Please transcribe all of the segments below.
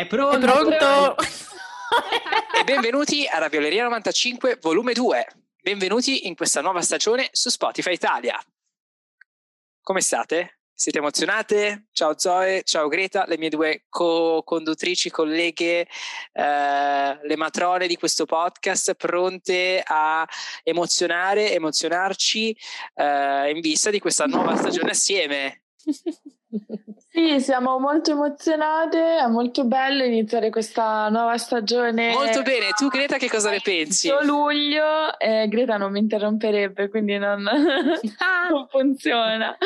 È pronto? È pronto? e benvenuti a Ravioleria 95 volume 2. Benvenuti in questa nuova stagione su Spotify Italia. Come state? Siete emozionate? Ciao Zoe, ciao Greta, le mie due co-conduttrici, colleghe, eh, le matrone di questo podcast, pronte a emozionare, emozionarci eh, in vista di questa nuova stagione assieme. Sì, siamo molto emozionate, è molto bello iniziare questa nuova stagione. Molto bene, tu Greta che cosa ne pensi? luglio, eh, Greta non mi interromperebbe, quindi non, non funziona.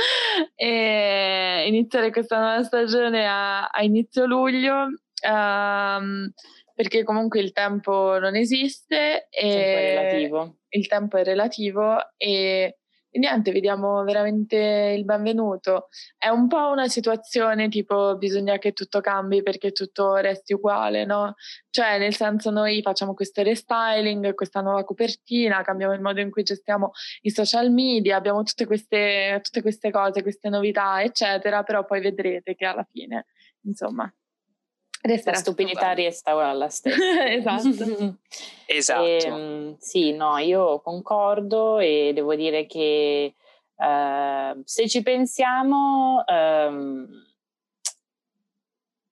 E iniziare questa nuova stagione a, a inizio luglio, um, perché comunque il tempo non esiste. E il tempo è relativo. Il tempo è relativo e e niente, vediamo veramente il benvenuto. È un po' una situazione tipo bisogna che tutto cambi perché tutto resti uguale, no? Cioè, nel senso, noi facciamo questo restyling, questa nuova copertina, cambiamo il modo in cui gestiamo i social media, abbiamo tutte queste, tutte queste cose, queste novità, eccetera, però poi vedrete che alla fine, insomma, Resterà la stupidità resta la stessa. esatto. esatto. E, ehm, sì, no, io concordo e devo dire che uh, se ci pensiamo, um,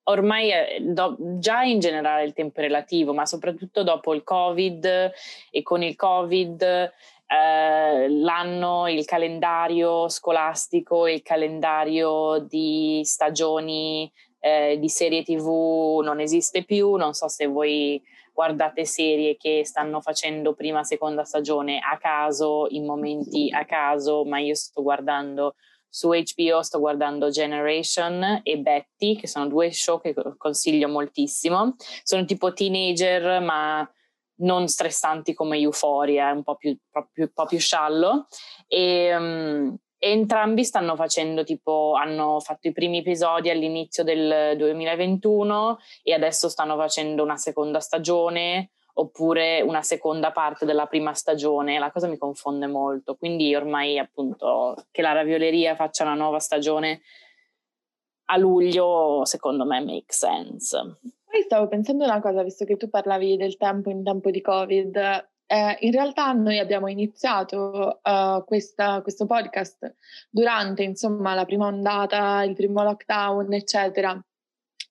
ormai è, do, già in generale il tempo è relativo, ma soprattutto dopo il Covid e con il Covid Uh, l'anno, il calendario scolastico, il calendario di stagioni eh, di serie tv non esiste più, non so se voi guardate serie che stanno facendo prima, seconda stagione a caso, in momenti a caso, ma io sto guardando su HBO, sto guardando Generation e Betty, che sono due show che consiglio moltissimo. Sono tipo teenager, ma non stressanti come Euphoria, un po' più, più, po più sciallo. E, um, entrambi stanno facendo tipo, hanno fatto i primi episodi all'inizio del 2021 e adesso stanno facendo una seconda stagione oppure una seconda parte della prima stagione. La cosa mi confonde molto, quindi ormai appunto che la ravioleria faccia una nuova stagione a luglio, secondo me make sense. Poi stavo pensando una cosa, visto che tu parlavi del tempo in tempo di Covid, eh, in realtà noi abbiamo iniziato uh, questa, questo podcast durante insomma, la prima ondata, il primo lockdown, eccetera.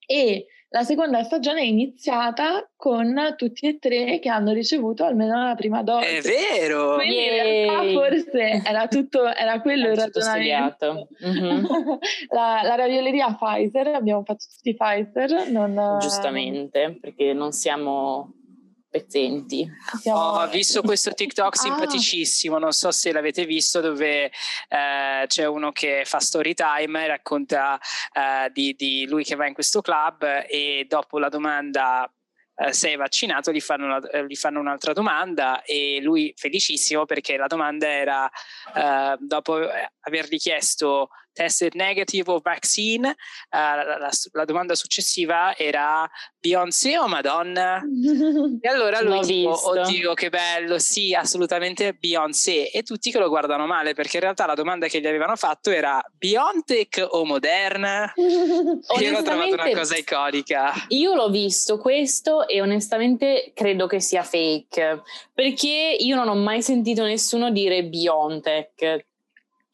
E la seconda stagione è iniziata con tutti e tre che hanno ricevuto almeno la prima dose. È vero! Quindi Yay. in realtà forse era tutto, era quello il ragionamento. Mm-hmm. la, la ravioleria Pfizer, abbiamo fatto tutti Pfizer. Non, Giustamente, perché non siamo pezzenti. Siamo... Ho visto questo TikTok ah. simpaticissimo, non so se l'avete visto, dove eh, c'è uno che fa story time e racconta eh, di, di lui che va in questo club e dopo la domanda eh, sei vaccinato, gli fanno, una, eh, gli fanno, un'altra domanda e lui felicissimo perché la domanda era eh, dopo avergli chiesto tested negative of vaccine, uh, la, la, la, domanda successiva era Beyoncé o Madonna? e allora lui tipo, oddio che bello, sì assolutamente Beyoncé e tutti che lo guardano male perché in realtà la domanda che gli avevano fatto era Biontech o Moderna? io l'ho trovato una cosa iconica. Io l'ho visto questo e onestamente credo che sia fake perché io non ho mai sentito nessuno dire Biontech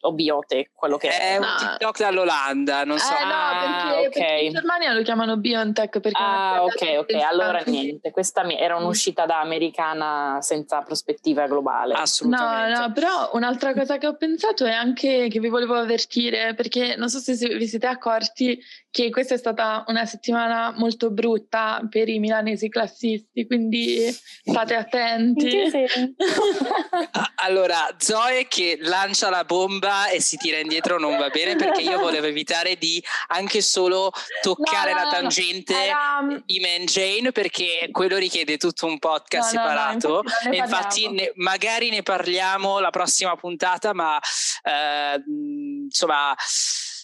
o Biote, quello che è. È un TikTok dall'Olanda, non so. Eh no, ah, perché, okay. perché, in Germania lo chiamano Biontech. Perché ah, ok, ok, allora niente. Questa era un'uscita da americana senza prospettiva globale. Assolutamente. No, no, però un'altra cosa che ho pensato è anche che vi volevo avvertire, perché non so se vi siete accorti che questa è stata una settimana molto brutta per i milanesi classisti, quindi state attenti. allora, Zoe che lancia la bomba e si tira indietro non va bene perché io volevo evitare di anche solo toccare no, no, la tangente era... di Man Jane perché quello richiede tutto un podcast no, separato. infatti e infatti ne, magari ne parliamo la prossima puntata ma eh, insomma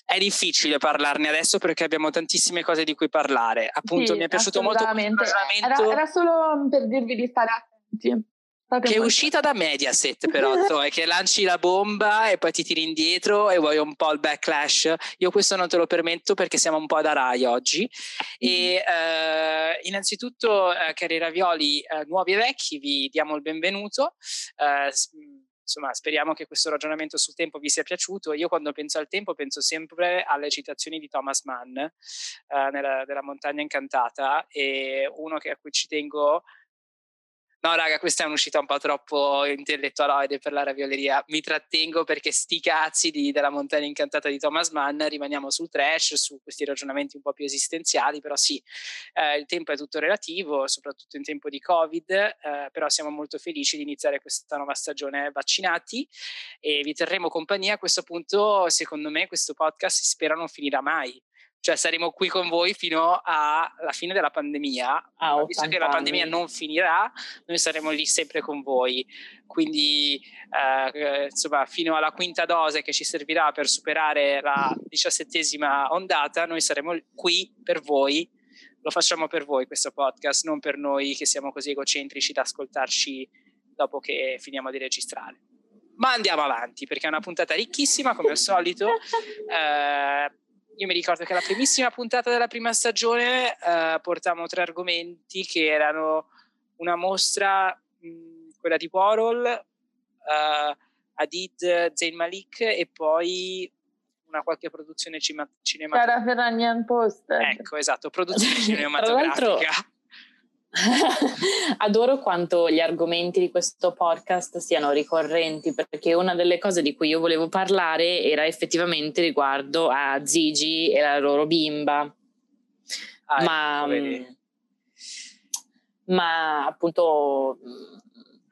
è difficile parlarne adesso perché abbiamo tantissime cose di cui parlare. Appunto, sì, mi è piaciuto molto ragionamento. Era, era, solo per dirvi di stare attenti. che è uscita da Mediaset però, è che lanci la bomba e poi ti tiri indietro e vuoi un po' il backlash. Io questo non te lo permetto perché siamo un po' da Rai oggi. E eh, innanzitutto, eh, cari ravioli eh, nuovi e vecchi, vi diamo il benvenuto. Insomma, speriamo che questo ragionamento sul tempo vi sia piaciuto. Io quando penso al tempo penso sempre alle citazioni di Thomas Mann eh, nella, della Montagna Incantata e uno che, a cui ci tengo No, raga, questa è un'uscita un po' troppo intellettualoide per la ravioleria. Mi trattengo perché sti cazzi di, della montagna incantata di Thomas Mann, rimaniamo sul trash, su questi ragionamenti un po' più esistenziali, però sì, eh, il tempo è tutto relativo, soprattutto in tempo di Covid, eh, però siamo molto felici di iniziare questa nuova stagione vaccinati e vi terremo compagnia. A questo punto, secondo me, questo podcast si spera non finirà mai cioè saremo qui con voi fino alla fine della pandemia. Ah, visto che la pandemia non finirà, noi saremo lì sempre con voi. Quindi, eh, insomma, fino alla quinta dose che ci servirà per superare la diciassettesima ondata, noi saremo qui per voi. Lo facciamo per voi questo podcast, non per noi che siamo così egocentrici da ascoltarci dopo che finiamo di registrare. Ma andiamo avanti perché è una puntata ricchissima, come al solito. Eh, io mi ricordo che la primissima puntata della prima stagione eh, portavamo tre argomenti che erano una mostra, mh, quella di Warhol, eh, Adid Zayn Malik e poi una qualche produzione cima- cinematografica. Cara Ferragnan Post. Ecco, esatto, produzione cinematografica. Adoro quanto gli argomenti di questo podcast siano ricorrenti perché una delle cose di cui io volevo parlare era effettivamente riguardo a Gigi e la loro bimba. Ah, ma, ecco, ma appunto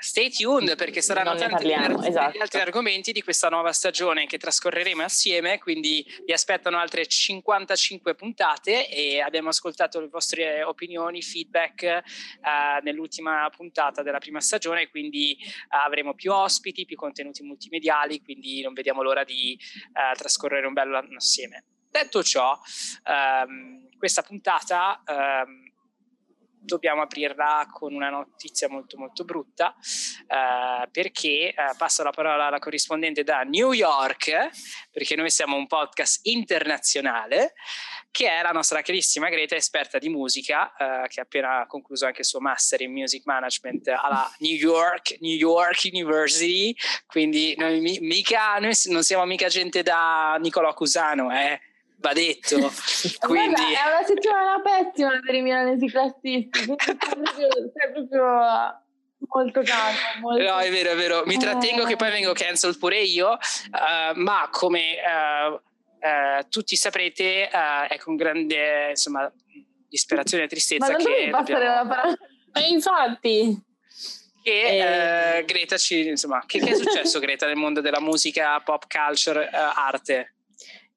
Stay tuned perché saranno tanti parliamo, esatto. altri argomenti di questa nuova stagione che trascorreremo assieme, quindi vi aspettano altre 55 puntate e abbiamo ascoltato le vostre opinioni, feedback eh, nell'ultima puntata della prima stagione, quindi eh, avremo più ospiti, più contenuti multimediali, quindi non vediamo l'ora di eh, trascorrere un bello anno assieme. Detto ciò, ehm, questa puntata... Ehm, dobbiamo aprirla con una notizia molto molto brutta eh, perché eh, passo la parola alla corrispondente da New York perché noi siamo un podcast internazionale che è la nostra carissima Greta esperta di musica eh, che ha appena concluso anche il suo master in music management alla New York, New York University. Quindi noi, mica, noi non siamo mica gente da Nicolò Cusano eh va detto. Quindi... Guarda, è una settimana pessima per i milanesi classisti, sei proprio, molto calmo. Molto... No, è vero, è vero. Mi trattengo eh. che poi vengo cancel pure io, uh, ma come uh, uh, tutti saprete è con grande insomma, disperazione e tristezza ma che... Dobbiamo... la parola. E infatti che eh... Greta ci insomma che, che, è successo Greta nel mondo della musica pop culture arte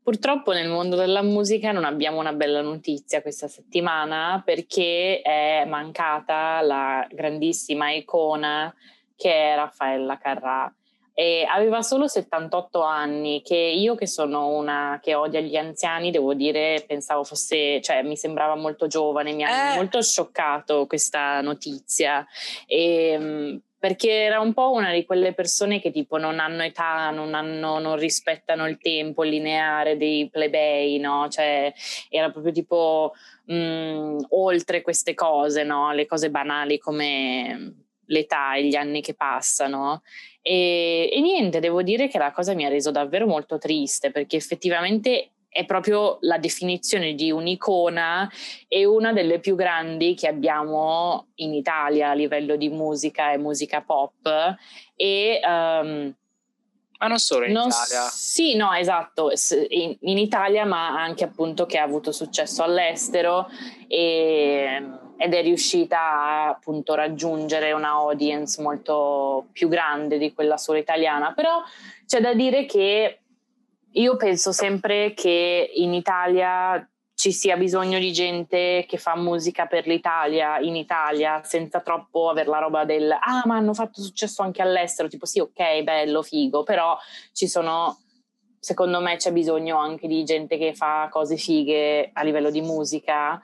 Purtroppo nel mondo della musica non abbiamo una bella notizia questa settimana perché è mancata la grandissima icona che è Raffaella Carrà. E aveva solo 78 anni, che io che sono una che odia gli anziani, devo dire, pensavo fosse, cioè mi sembrava molto giovane, mi ha eh. molto scioccato questa notizia. E, perché era un po' una di quelle persone che tipo non hanno età, non, hanno, non rispettano il tempo lineare dei plebei, no? Cioè era proprio tipo mh, mm, oltre queste cose, no? Le cose banali come l'età e gli anni che passano. E, e niente, devo dire che la cosa mi ha reso davvero molto triste perché effettivamente è proprio la definizione di un'icona e una delle più grandi che abbiamo in Italia a livello di musica e musica pop. E, um, ma non solo in non Italia. Sì, no, esatto, in, in, Italia, ma anche appunto che ha avuto successo all'estero e, ed è riuscita a appunto raggiungere una audience molto più grande di quella sola italiana. Però c'è da dire che io penso sempre che in Italia ci sia bisogno di gente che fa musica per l'Italia, in Italia, senza troppo avere la roba del ah, ma hanno fatto successo anche all'estero, tipo sì, ok, bello, figo, però ci sono, secondo me c'è bisogno anche di gente che fa cose fighe a livello di musica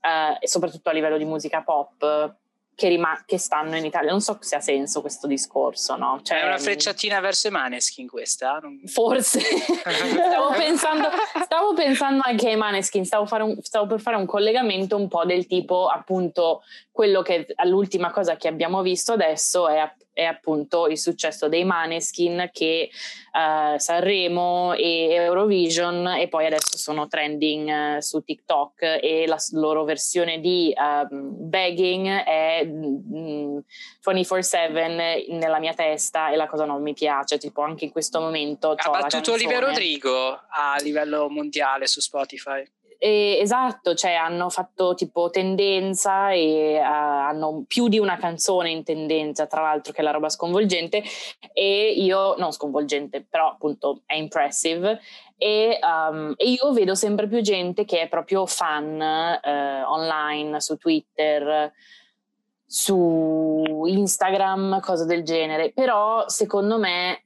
eh, e soprattutto a livello di musica pop che, rima- che, stanno in Italia. Non so se ha senso questo discorso, no? Cioè, è una frecciatina verso i Maneskin questa? Non... Forse. stavo, pensando, stavo, pensando, anche ai Maneskin, stavo, un, stavo, per fare un collegamento un po' del tipo, appunto, quello che l'ultima cosa che abbiamo visto adesso è è appunto il successo dei Maneskin che uh, Sanremo e Eurovision e poi adesso sono trending uh, su TikTok e la loro versione di uh, Begging è mm, 24/7 nella mia testa e la cosa non mi piace, tipo anche in questo momento ha battuto Olivia Rodrigo a livello mondiale su Spotify. E, esatto, cioè hanno fatto tipo tendenza e uh, hanno più di una canzone in tendenza, tra l'altro che è la roba sconvolgente. E io, non sconvolgente, però appunto è impressive. E, um, e io vedo sempre più gente che è proprio fan uh, online, su Twitter, su Instagram, cose del genere, però secondo me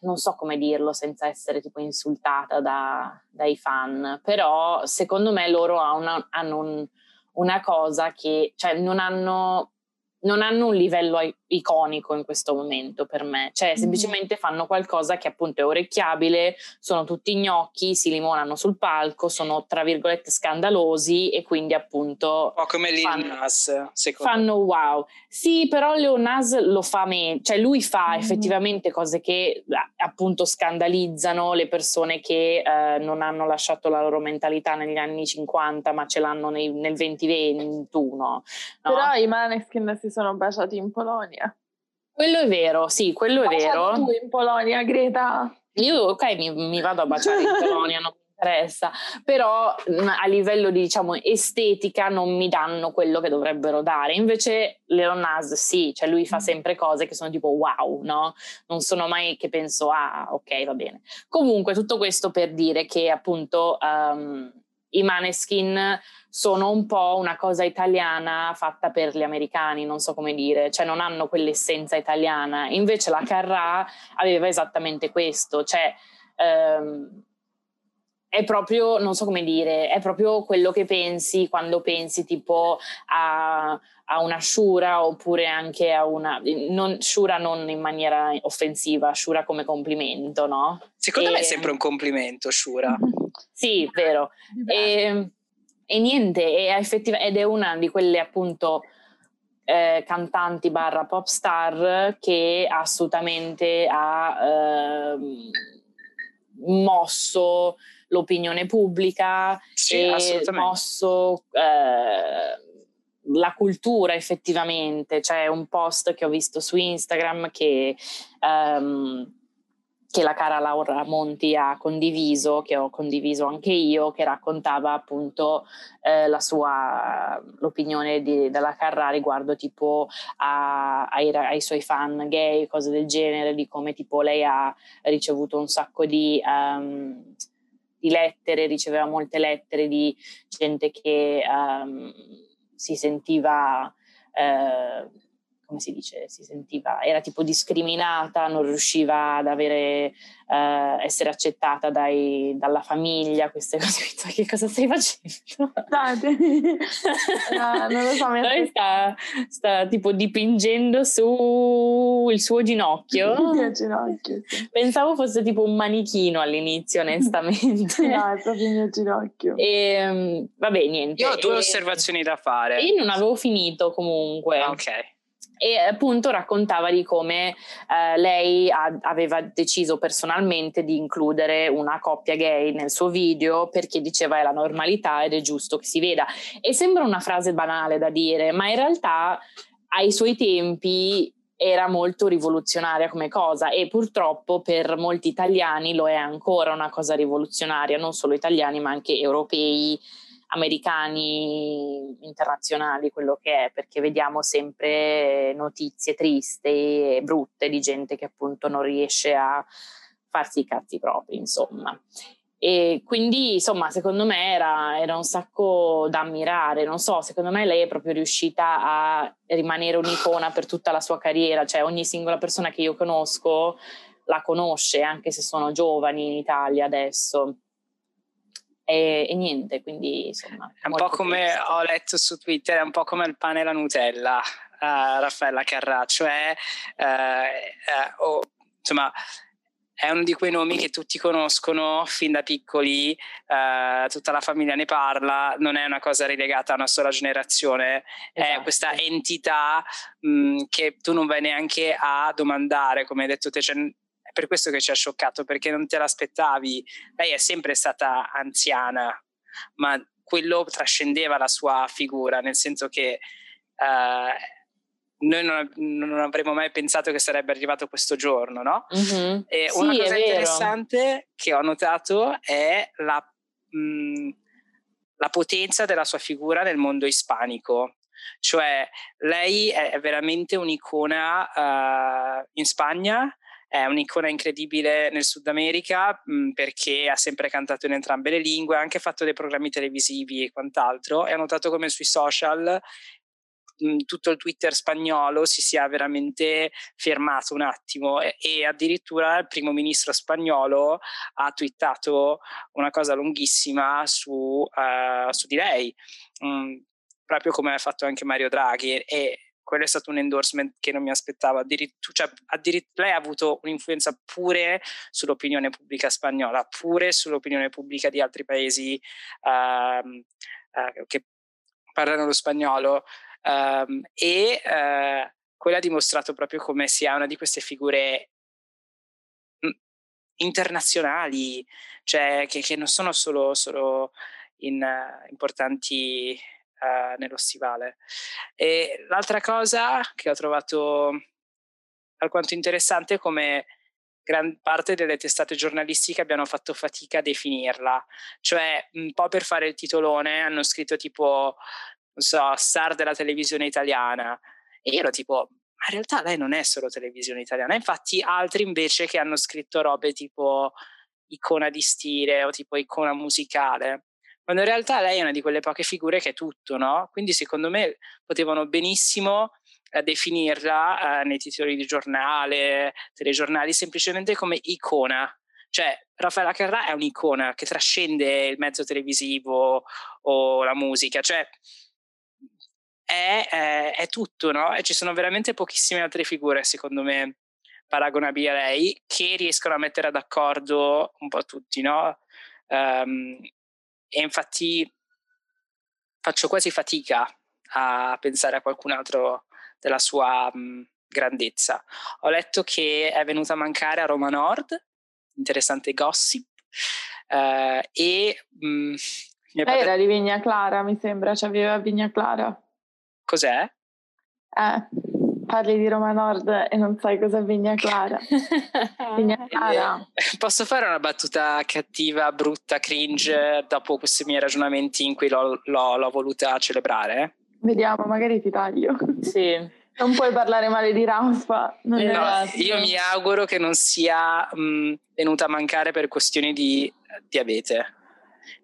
non so come dirlo senza essere tipo insultata da, dai fan, però secondo me loro hanno, hanno un, una cosa che, cioè non hanno non hanno un livello iconico in questo momento per me, cioè mm-hmm. semplicemente fanno qualcosa che appunto è orecchiabile, sono tutti gnocchi, si limonano sul palco, sono tra virgolette scandalosi e quindi appunto... O come Lil fanno, Nas, secondo Fanno wow. Sì, però Lil Nas lo fa meglio, cioè lui fa mm-hmm. effettivamente cose che appunto scandalizzano le persone che eh, non hanno lasciato la loro mentalità negli anni 50 ma ce l'hanno nei, nel 2021. No? Però i Maneskin si sono baciati in Polonia. Quello è vero, sì, quello è vero. tu in Polonia, Greta? Io, ok, mi, mi vado a baciare in Polonia, non mi interessa, però a livello di, diciamo, estetica non mi danno quello che dovrebbero dare. Invece Leon Nas sì, cioè lui fa mm. sempre cose che sono tipo wow, no? Non sono mai che penso, ah, ok, va bene. Comunque, tutto questo per dire che appunto um, i Maneskin sono un po' una cosa italiana fatta per gli americani, non so come dire, cioè non hanno quell'essenza italiana. Invece la Carrà aveva esattamente questo, cioè ehm, è proprio, non so come dire, è proprio quello che pensi quando pensi tipo a, a una Shura oppure anche a una, non, Shura non in maniera offensiva, Shura come complimento, no? Secondo e, me è sempre un complimento Shura. Sì, vero. E, e niente, è effettiva, ed è una di quelle appunto eh, cantanti barra pop star che assolutamente ha eh, mosso l'opinione pubblica sì, e mosso eh, la cultura effettivamente. C'è un post che ho visto su Instagram che um, che la cara Laura Monti ha condiviso, che ho condiviso anche io, che raccontava appunto eh, la sua, l'opinione di, della Carrà riguardo tipo a, ai, ai, suoi fan gay, cose del genere, di come tipo lei ha ricevuto un sacco di, um, di lettere, riceveva molte lettere di gente che um, si sentiva... Uh, come si dice, si sentiva, era tipo discriminata, non riusciva ad avere, eh, essere accettata dai, dalla famiglia, queste cose. Che cosa stai facendo? no, non lo so. Mi sta, sta tipo dipingendo su il suo ginocchio. Il ginocchio sì. Pensavo fosse tipo un manichino all'inizio, onestamente. no, è proprio il mio ginocchio. E, ehm, vabbè, niente. Io ho due e, osservazioni da fare. Io non avevo finito comunque. Ok e appunto raccontava di come eh, lei ha, aveva deciso personalmente di includere una coppia gay nel suo video perché diceva è la normalità ed è giusto che si veda. E sembra una frase banale da dire, ma in realtà ai suoi tempi era molto rivoluzionaria come cosa e purtroppo per molti italiani lo è ancora una cosa rivoluzionaria, non solo italiani ma anche europei americani internazionali, quello che è, perché vediamo sempre notizie tristi e brutte di gente che appunto non riesce a farsi i cazzi propri, insomma. E quindi, insomma, secondo me era, era, un sacco da ammirare. Non so, secondo me lei è proprio riuscita a rimanere un'icona per tutta la sua carriera. Cioè, ogni singola persona che io conosco la conosce, anche se sono giovani in Italia adesso e, e niente, quindi insomma... È un po' come triste. ho letto su Twitter, è un po' come il pane e la Nutella. uh, Raffaella Carrà, cioè uh, oh, insomma è uno di quei nomi che tutti conoscono fin da piccoli, eh, tutta la famiglia ne parla, non è una cosa relegata a una sola generazione, esatto. è questa entità mh, che tu non vai neanche a domandare, come hai detto te, cioè, è per questo che ci ha scioccato, perché non te l'aspettavi. Lei è sempre stata anziana, ma quello trascendeva la sua figura, nel senso che uh, noi non, non, avremmo mai pensato che sarebbe arrivato questo giorno, no? Mm-hmm. E sì, una cosa interessante che ho notato è la, mh, la potenza della sua figura nel mondo ispanico. Cioè, lei è veramente un'icona uh, in Spagna, è un'icona incredibile nel Sud America mh, perché ha sempre cantato in entrambe le lingue, ha anche fatto dei programmi televisivi e quant'altro e ha notato come sui social tutto il Twitter spagnolo si sia veramente fermato un attimo e, e, addirittura il primo ministro spagnolo ha twittato una cosa lunghissima su, uh, su di lei, um, proprio come ha fatto anche Mario Draghi e quello è stato un endorsement che non mi aspettavo. Addirittura, cioè, addirittura lei ha avuto un'influenza pure sull'opinione pubblica spagnola, pure sull'opinione pubblica di altri paesi uh, uh, che parlano lo spagnolo. Um, e uh, quello ha dimostrato proprio come sia una di queste figure internazionali, cioè che, che non sono solo, solo in, uh, importanti uh, nello stivale. E l'altra cosa che ho trovato alquanto interessante è come gran parte delle testate giornalistiche abbiano fatto fatica a definirla, cioè un po' per fare il titolone hanno scritto tipo non so, star della televisione italiana. E io ero tipo, ma in realtà lei non è solo televisione italiana. Infatti altri invece che hanno scritto robe tipo icona di stile o tipo icona musicale. Quando in realtà lei è una di quelle poche figure che è tutto, no? Quindi secondo me potevano benissimo eh, definirla eh, nei titoli di giornale, telegiornali, semplicemente come icona. Cioè, Raffaella Carrà è un'icona che trascende il mezzo televisivo o la musica. Cioè, è, è, è tutto, no? E ci sono veramente pochissime altre figure, secondo me, paragonabili a lei, che riescono a mettere d'accordo un po' tutti, no? Um, e infatti faccio quasi fatica a pensare a qualcun altro della sua um, grandezza. Ho letto che è venuta a mancare a Roma Nord, interessante gossip, uh, e... Um, Lei era di Vigna Clara, mi sembra, cioè viveva a Vigna Clara. Cos'è? Eh, parli di Roma Nord e non sai cosa è Vigna Clara. Vigna Clara. Posso fare una battuta cattiva, brutta, cringe dopo questi miei ragionamenti in cui l'ho, l'ho, l'ho voluta celebrare? Vediamo, magari ti taglio. Sì. Non puoi parlare male di Rafa. No, io mi auguro che non sia mh, venuta a mancare per questioni di diabete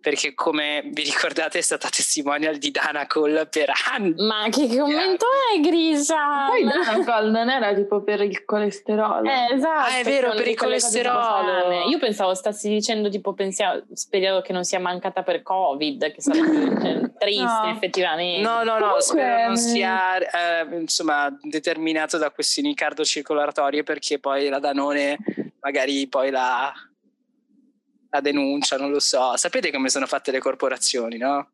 perché come vi ricordate è stata testimonial di Danacol per anni. Ma che commento è Grisa? Poi Danacol non era tipo per il colesterolo. Eh, esatto. Ah, è vero, per il colesterolo. Io pensavo stassi dicendo tipo pensiamo, speriamo che non sia mancata per Covid, che sarebbe cioè, triste no. effettivamente. No, no, no, Comunque... spero non sia eh, insomma determinato da questioni cardiocircolatorie perché poi la Danone magari poi la la denuncia, non lo so. Sapete come sono fatte le corporazioni, no?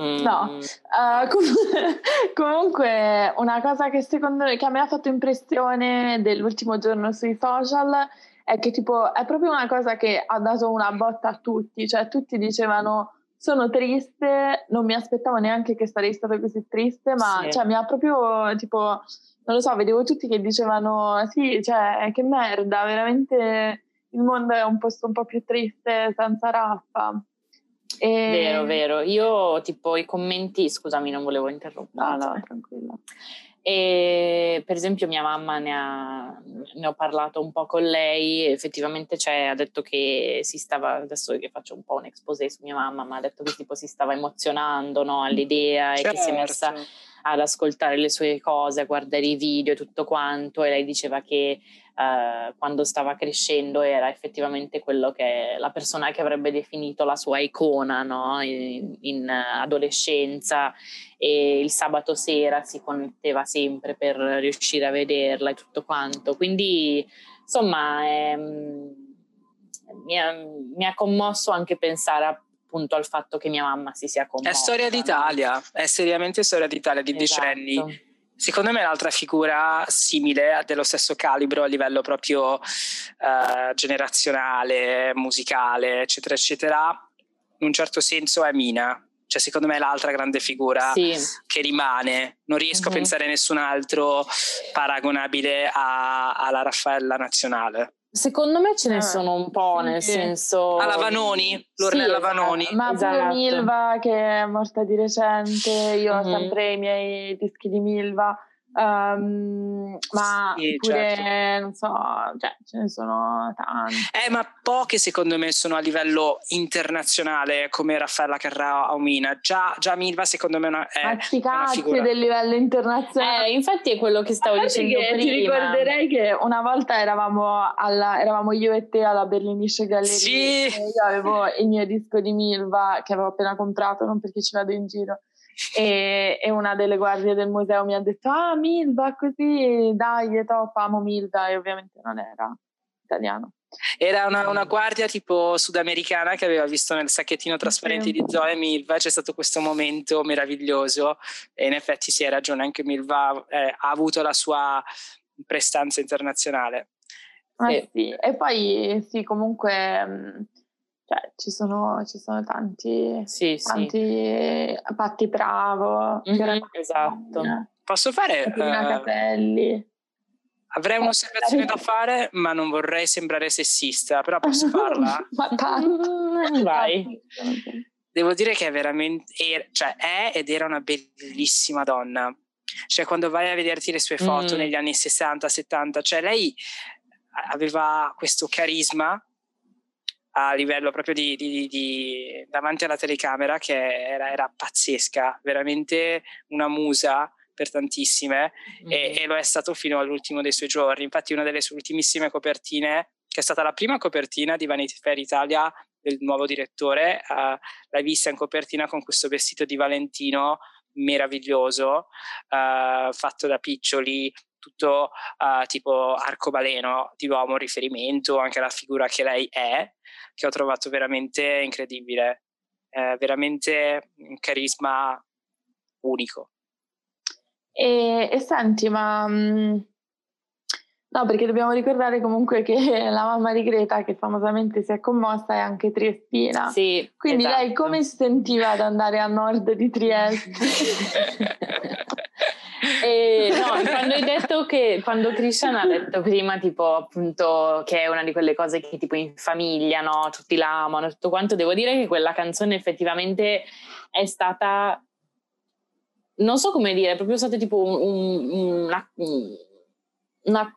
Mm. No, uh, com- comunque una cosa che secondo me che a me ha fatto impressione dell'ultimo giorno sui social è che tipo è proprio una cosa che ha dato una botta a tutti, cioè tutti dicevano sono triste, non mi aspettavo neanche che sarei stata così triste, ma sì. cioè, mi ha proprio tipo non lo so, vedevo tutti che dicevano sì, cioè che merda, veramente il mondo è un posto un po' più triste senza Raffa. E... Vero, vero. Io tipo i commenti, scusami, non volevo interrompere. No, no, tranquilla. E per esempio mia mamma ne, ha, ne ho parlato un po' con lei, effettivamente cioè, ha detto che si stava, adesso che faccio un po' un exposé su mia mamma, ma ha detto che tipo si stava emozionando no, all'idea certo. e che si è messa certo. Ad ascoltare le sue cose, a guardare i video e tutto quanto e lei diceva che eh, quando stava crescendo era effettivamente quello che la persona che avrebbe definito la sua icona no? in, in, adolescenza e il sabato sera si connetteva sempre per riuscire a vederla e tutto quanto. Quindi insomma è, mi, ha, mi ha commosso anche pensare appunto al fatto che mia mamma si sia commossa. È storia d'Italia, è seriamente storia d'Italia di esatto. decenni Secondo me l'altra figura simile, dello stesso calibro a livello proprio uh, generazionale, musicale, eccetera, eccetera, in un certo senso è Mina. Cioè, secondo me è l'altra grande figura sì. che rimane. Non riesco uh-huh. a mhm. pensare a nessun altro paragonabile a, alla Raffaella nazionale. Secondo me ce ne ah, sono un po', sì. nel senso... Alla Vanoni, Lornella sì, Vanoni. Ma esatto. pure Milva che è morta di recente, io mm-hmm. ho sempre i miei dischi di Milva Um, ma sì, pure, certo. non so, cioè, ce ne sono tanti. Eh, ma poche secondo me sono a livello internazionale come Raffaella Carrà Aumina. Già, già Milva secondo me una, è una figura. del livello internazionale. Eh, infatti è quello che stavo dicendo che prima. Ti ricorderei che una volta eravamo, alla, eravamo io e te alla Berlinische Galleria. Sì. Io avevo il mio disco di Milva che avevo appena comprato, non perché ci vado in giro e, e, una delle guardie del museo mi ha detto ah Milva così dai top amo Milva e ovviamente non era italiano. Era una, una, guardia tipo sudamericana che aveva visto nel sacchettino trasparente di Zoe Milva c'è stato questo momento meraviglioso. E in effetti si sì, ha ragione anche Milva eh, ha avuto la sua prestanza internazionale. Ah, e, sì. e poi sì comunque cioè, ci sono, ci sono tanti, sì, tanti sì. Patti Bravo, mm-hmm, esatto. Posso fare? Caterina uh, Capelli. Avrei un'osservazione da fare, ma non vorrei sembrare sessista, però posso farla? ma tanto. Vai. Devo dire che è veramente, er, cioè è ed era una bellissima donna. Cioè, quando vai a vederti le sue foto mm. negli anni 60, 70, cioè lei aveva questo carisma a livello proprio di, di, di davanti alla telecamera che era, era, pazzesca, veramente una musa per tantissime mm-hmm. e, e, lo è stato fino all'ultimo dei suoi giorni. Infatti una delle sue ultimissime copertine, che è stata la prima copertina di Vanity Fair Italia del nuovo direttore, uh, l'hai vista in copertina con questo vestito di Valentino meraviglioso, uh, fatto da piccioli, tutto uh, tipo arcobaleno di uomo, riferimento anche alla figura che lei è, che ho trovato veramente incredibile, eh, veramente un carisma unico. E, e senti, ma mm, no, perché dobbiamo ricordare comunque che la mamma di Greta, che famosamente si è commossa, è anche triestina. Sì. Quindi esatto. lei come si sentiva ad andare a nord di Trieste? E, no, quando hai detto che quando Christian ha detto prima, tipo, appunto, che è una di quelle cose che tipo in famiglia, no? Tutti l'amano, tutto quanto, devo dire che quella canzone effettivamente è stata. Non so come dire, è proprio stata tipo un, un, una, una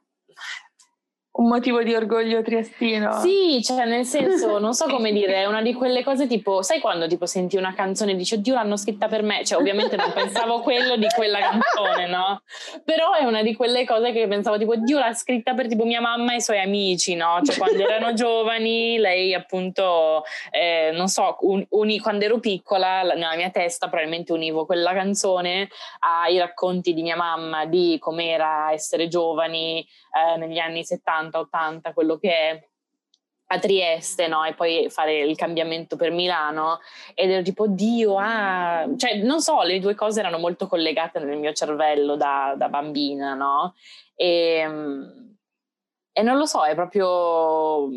un motivo di orgoglio triestino. Sì, cioè nel senso, non so come dire, è una di quelle cose tipo, sai quando tipo senti una canzone e dici oddio l'hanno scritta per me, cioè ovviamente non pensavo quello di quella canzone, no? Però è una di quelle cose che pensavo tipo oddio l'ha scritta per tipo mia mamma e i suoi amici, no? Cioè quando erano giovani lei appunto, eh, non so, un, uni, quando ero piccola nella mia testa probabilmente univo quella canzone ai racconti di mia mamma di com'era essere giovani eh, negli anni 70 70-80, quello che è a Trieste, no? E poi fare il cambiamento per Milano ed ero tipo, Dio, ah, cioè non so, le due cose erano molto collegate nel mio cervello da, da bambina, no? E, e non lo so, è proprio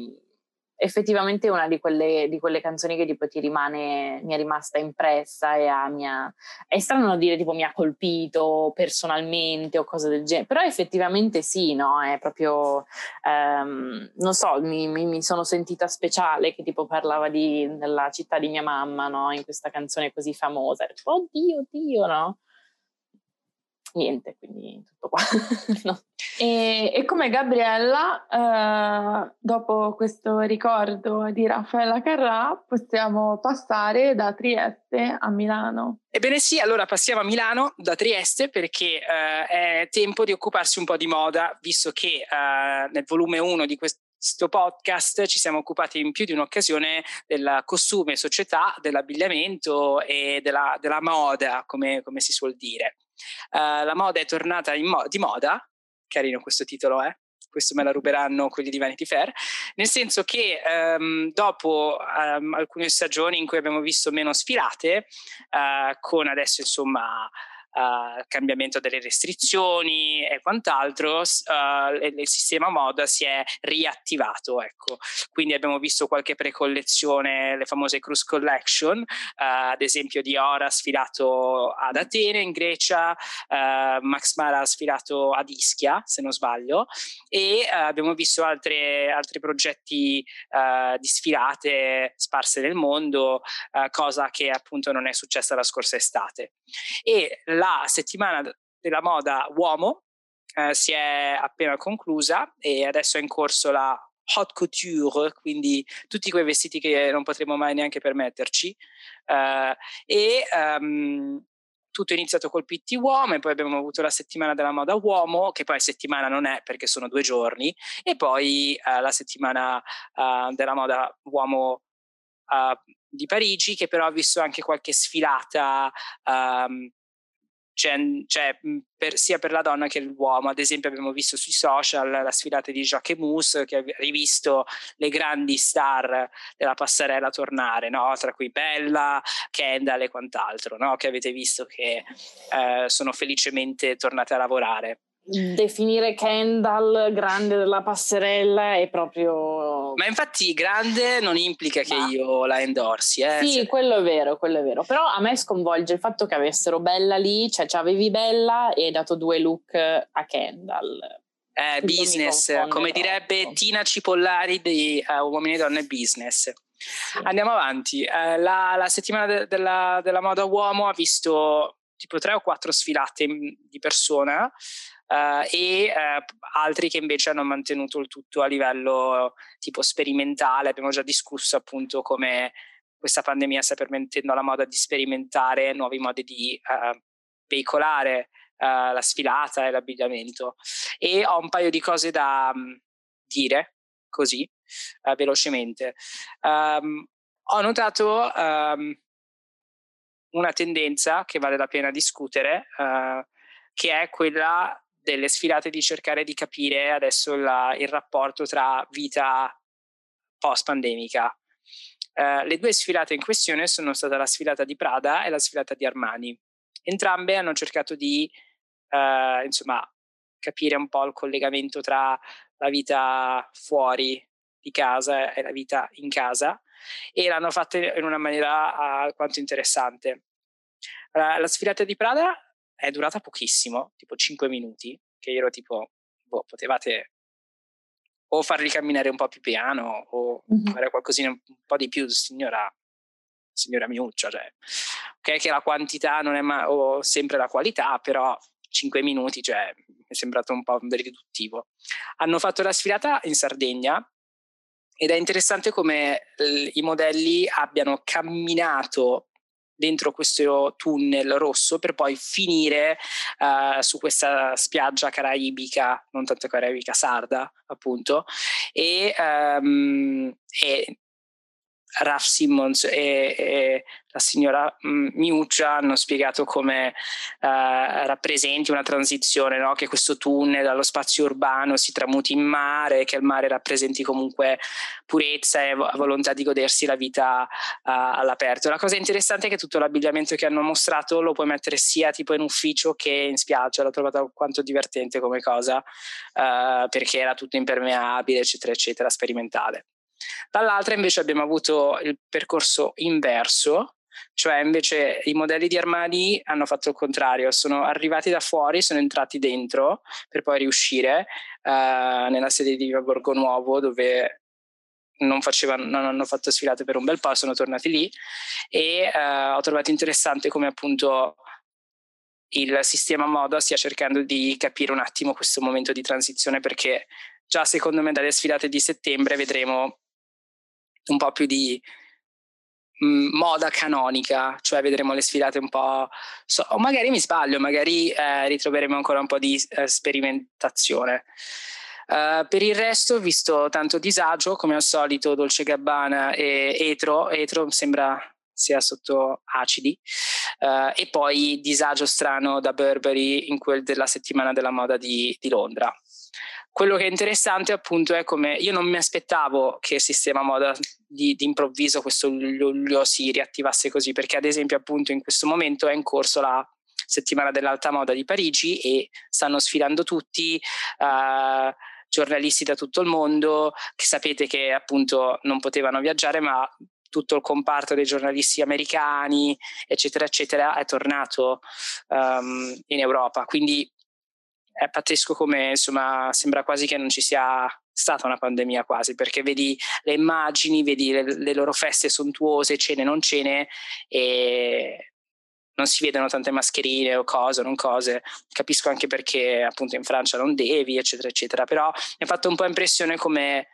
effettivamente una di quelle, di quelle, canzoni che tipo ti rimane, mi è rimasta impressa e ha, mia, è strano dire tipo mi ha colpito personalmente o cose del genere, però effettivamente sì, no? È proprio, um, non so, mi, mi, mi, sono sentita speciale che tipo parlava di, della città di mia mamma, no? In questa canzone così famosa, tipo, oddio, oddio, no? Niente, quindi tutto qua. no. E, e, come Gabriella, eh, dopo questo ricordo di Raffaella Carrà, possiamo passare da Trieste a Milano. Ebbene sì, allora passiamo a Milano da Trieste perché eh, è tempo di occuparsi un po' di moda, visto che eh, nel volume 1 di questo questo podcast ci siamo occupati in più di un'occasione del costume, società, dell'abbigliamento e della, della moda, come, come, si suol dire. Uh, la moda è tornata mo- di moda, carino questo titolo, eh? questo me la ruberanno quelli di Vanity Fair, nel senso che um, dopo um, alcune stagioni in cui abbiamo visto meno sfilate, uh, con adesso insomma uh, cambiamento delle restrizioni e quant'altro, uh, il, sistema moda si è riattivato. Ecco. Quindi abbiamo visto qualche precollezione, le famose Cruise Collection, uh, ad esempio di Ora sfilato ad Atene in Grecia, Max Mara sfilato ad Ischia, se non sbaglio, e abbiamo visto altre, altri progetti di sfilate sparse nel mondo, cosa che appunto non è successa la scorsa estate. E la settimana della moda uomo eh, si è appena conclusa e adesso è in corso la haute couture, quindi tutti quei vestiti che non potremo mai neanche permetterci. Uh, e um, tutto è iniziato col PT uomo e poi abbiamo avuto la settimana della moda uomo, che poi settimana non è perché sono due giorni, e poi uh, la settimana uh, della moda uomo di Parigi, che però ha visto anche qualche sfilata um, c'è, c'è per, sia per la donna che l'uomo. Ad esempio abbiamo visto sui social la sfilata di Jacques Mousse che ha rivisto le grandi star della passerella tornare, no? tra cui Bella, Kendall e quant'altro, no? che avete visto che eh, sono felicemente tornate a lavorare definire Kendall grande della passerella è proprio... Ma infatti grande non implica che Ma... io la endorsi. Eh? Sì, quello è vero, quello è vero. Però a me sconvolge il fatto che avessero Bella lì, cioè avevi Bella e hai dato due look a Kendall. Eh, business, come direbbe Tina Cipollari di uh, Uomini e Donne Business. Sì. Andiamo avanti. Uh, la, la, settimana de- della, della moda uomo ha visto tipo tre o quattro sfilate di persona Uh, e uh, altri che invece hanno mantenuto il tutto a livello tipo sperimentale. Abbiamo già discusso appunto come questa pandemia sta permettendo alla moda di sperimentare nuovi modi di uh, veicolare la sfilata e l'abbigliamento. E ho un paio di cose da um, dire così velocemente. Um, ho notato um, una tendenza che vale la pena discutere, che è quella delle sfilate di cercare di capire adesso la, il rapporto tra vita post-pandemica. Uh, le due sfilate in questione sono state la sfilata di Prada e la sfilata di Armani. Entrambe hanno cercato di uh, insomma, capire un po' il collegamento tra la vita fuori di casa e la vita in casa e l'hanno fatta in una maniera alquanto interessante. Uh, la sfilata di Prada è durata pochissimo, tipo 5 minuti, che io ero tipo, boh, potevate o farli camminare un po' più piano o mm-hmm. fare qualcosina un po' di più, signora, signora miuccia, cioè, ok che la quantità non è ma- o sempre la qualità, però 5 minuti, cioè, mi è sembrato un po' riduttivo. Hanno fatto la sfilata in Sardegna ed è interessante come l- i modelli abbiano camminato dentro questo tunnel rosso per poi finire uh, su questa spiaggia caraibica, non tanto caraibica, sarda appunto, e, um, e Raf Simmons e, e la signora mm, Miuccia hanno spiegato come uh, rappresenti una transizione, no? che questo tunnel dallo spazio urbano si tramuti in mare, che il mare rappresenti comunque purezza e volontà di godersi la vita uh, all'aperto. La cosa interessante è che tutto l'abbigliamento che hanno mostrato lo puoi mettere sia tipo in ufficio che in spiaggia, l'ho trovata alquanto divertente come cosa, uh, perché era tutto impermeabile, eccetera, eccetera, sperimentale. Dall'altra invece abbiamo avuto il percorso inverso, cioè invece i modelli di armadi hanno fatto il contrario, sono arrivati da fuori, sono entrati dentro per poi riuscire uh, nella sede di Borgo Nuovo dove non, facevano, non hanno fatto sfilate per un bel po', sono tornati lì e uh, ho trovato interessante come appunto il sistema moda stia cercando di capire un attimo questo momento di transizione perché già secondo me dalle sfilate di settembre vedremo un po' più di mh, moda canonica, cioè vedremo le sfilate un po'... So, o magari mi sbaglio, magari eh, ritroveremo ancora un po' di eh, sperimentazione. Uh, per il resto ho visto tanto disagio, come al solito Dolce Gabbana e Etro, Etro sembra sia sotto acidi, uh, e poi disagio strano da Burberry in quel della settimana della moda di, di Londra. Quello che è interessante appunto è come io non mi aspettavo che il sistema moda di, di improvviso questo luglio si riattivasse così, perché ad esempio appunto in questo momento è in corso la settimana dell'alta moda di Parigi e stanno sfilando tutti. Uh, giornalisti da tutto il mondo che sapete che appunto non potevano viaggiare ma tutto il comparto dei giornalisti americani eccetera eccetera è tornato um, in Europa quindi è pazzesco come insomma sembra quasi che non ci sia stata una pandemia quasi perché vedi le immagini, vedi le, le loro feste sontuose, cene non cene e non si vedono tante mascherine o cose, non cose. Capisco anche perché appunto in Francia non devi, eccetera, eccetera. Però mi ha fatto un po' impressione come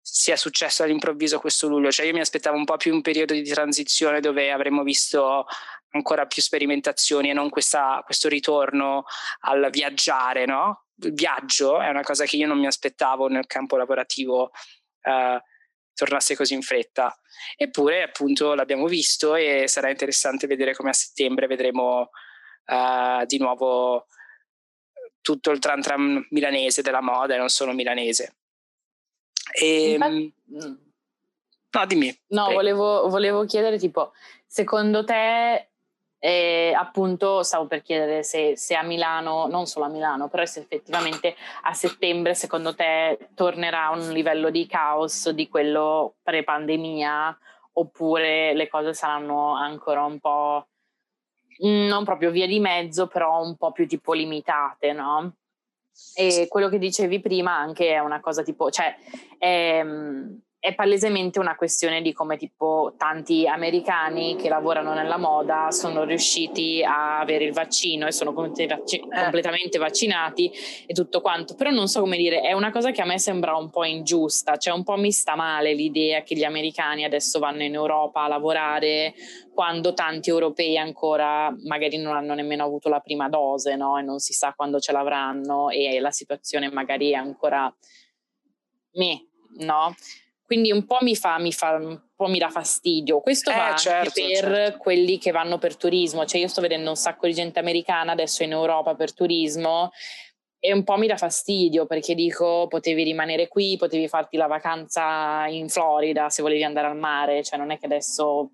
sia successo all'improvviso questo luglio. Cioè io mi aspettavo un po' più un periodo di transizione dove avremmo visto ancora più sperimentazioni e non questa, questo ritorno al viaggiare, no? Il viaggio è una cosa che io non mi aspettavo nel campo lavorativo eh, tornasse così in fretta. Eppure, appunto, l'abbiamo visto e sarà interessante vedere come a settembre vedremo eh, di nuovo tutto il tram tram milanese della moda e non solo milanese. E, Infatti, mm. no, dimmi. No, volevo, volevo chiedere, tipo, secondo te e appunto stavo per chiedere se, se, a Milano, non solo a Milano, però se effettivamente a settembre secondo te tornerà un livello di caos di quello pre-pandemia oppure le cose saranno ancora un po' non proprio via di mezzo, però un po' più tipo limitate, no? E quello che dicevi prima anche è una cosa tipo, cioè, ehm, è palesemente una questione di come tipo tanti americani che lavorano nella moda sono riusciti a avere il vaccino e sono eh. completamente vaccinati e tutto quanto, però non so come dire, è una cosa che a me sembra un po' ingiusta, cioè un po' mi sta male l'idea che gli americani adesso vanno in Europa a lavorare quando tanti europei ancora magari non hanno nemmeno avuto la prima dose, no? E non si sa quando ce l'avranno e la situazione magari è ancora me, no? Quindi un po' mi fa, mi fa un po' mi dà fastidio. Questo eh, va certo, per certo. quelli che vanno per turismo, cioè io sto vedendo un sacco di gente americana adesso in Europa per turismo e un po' mi dà fastidio perché dico potevi rimanere qui, potevi farti la vacanza in Florida se volevi andare al mare, cioè non è che adesso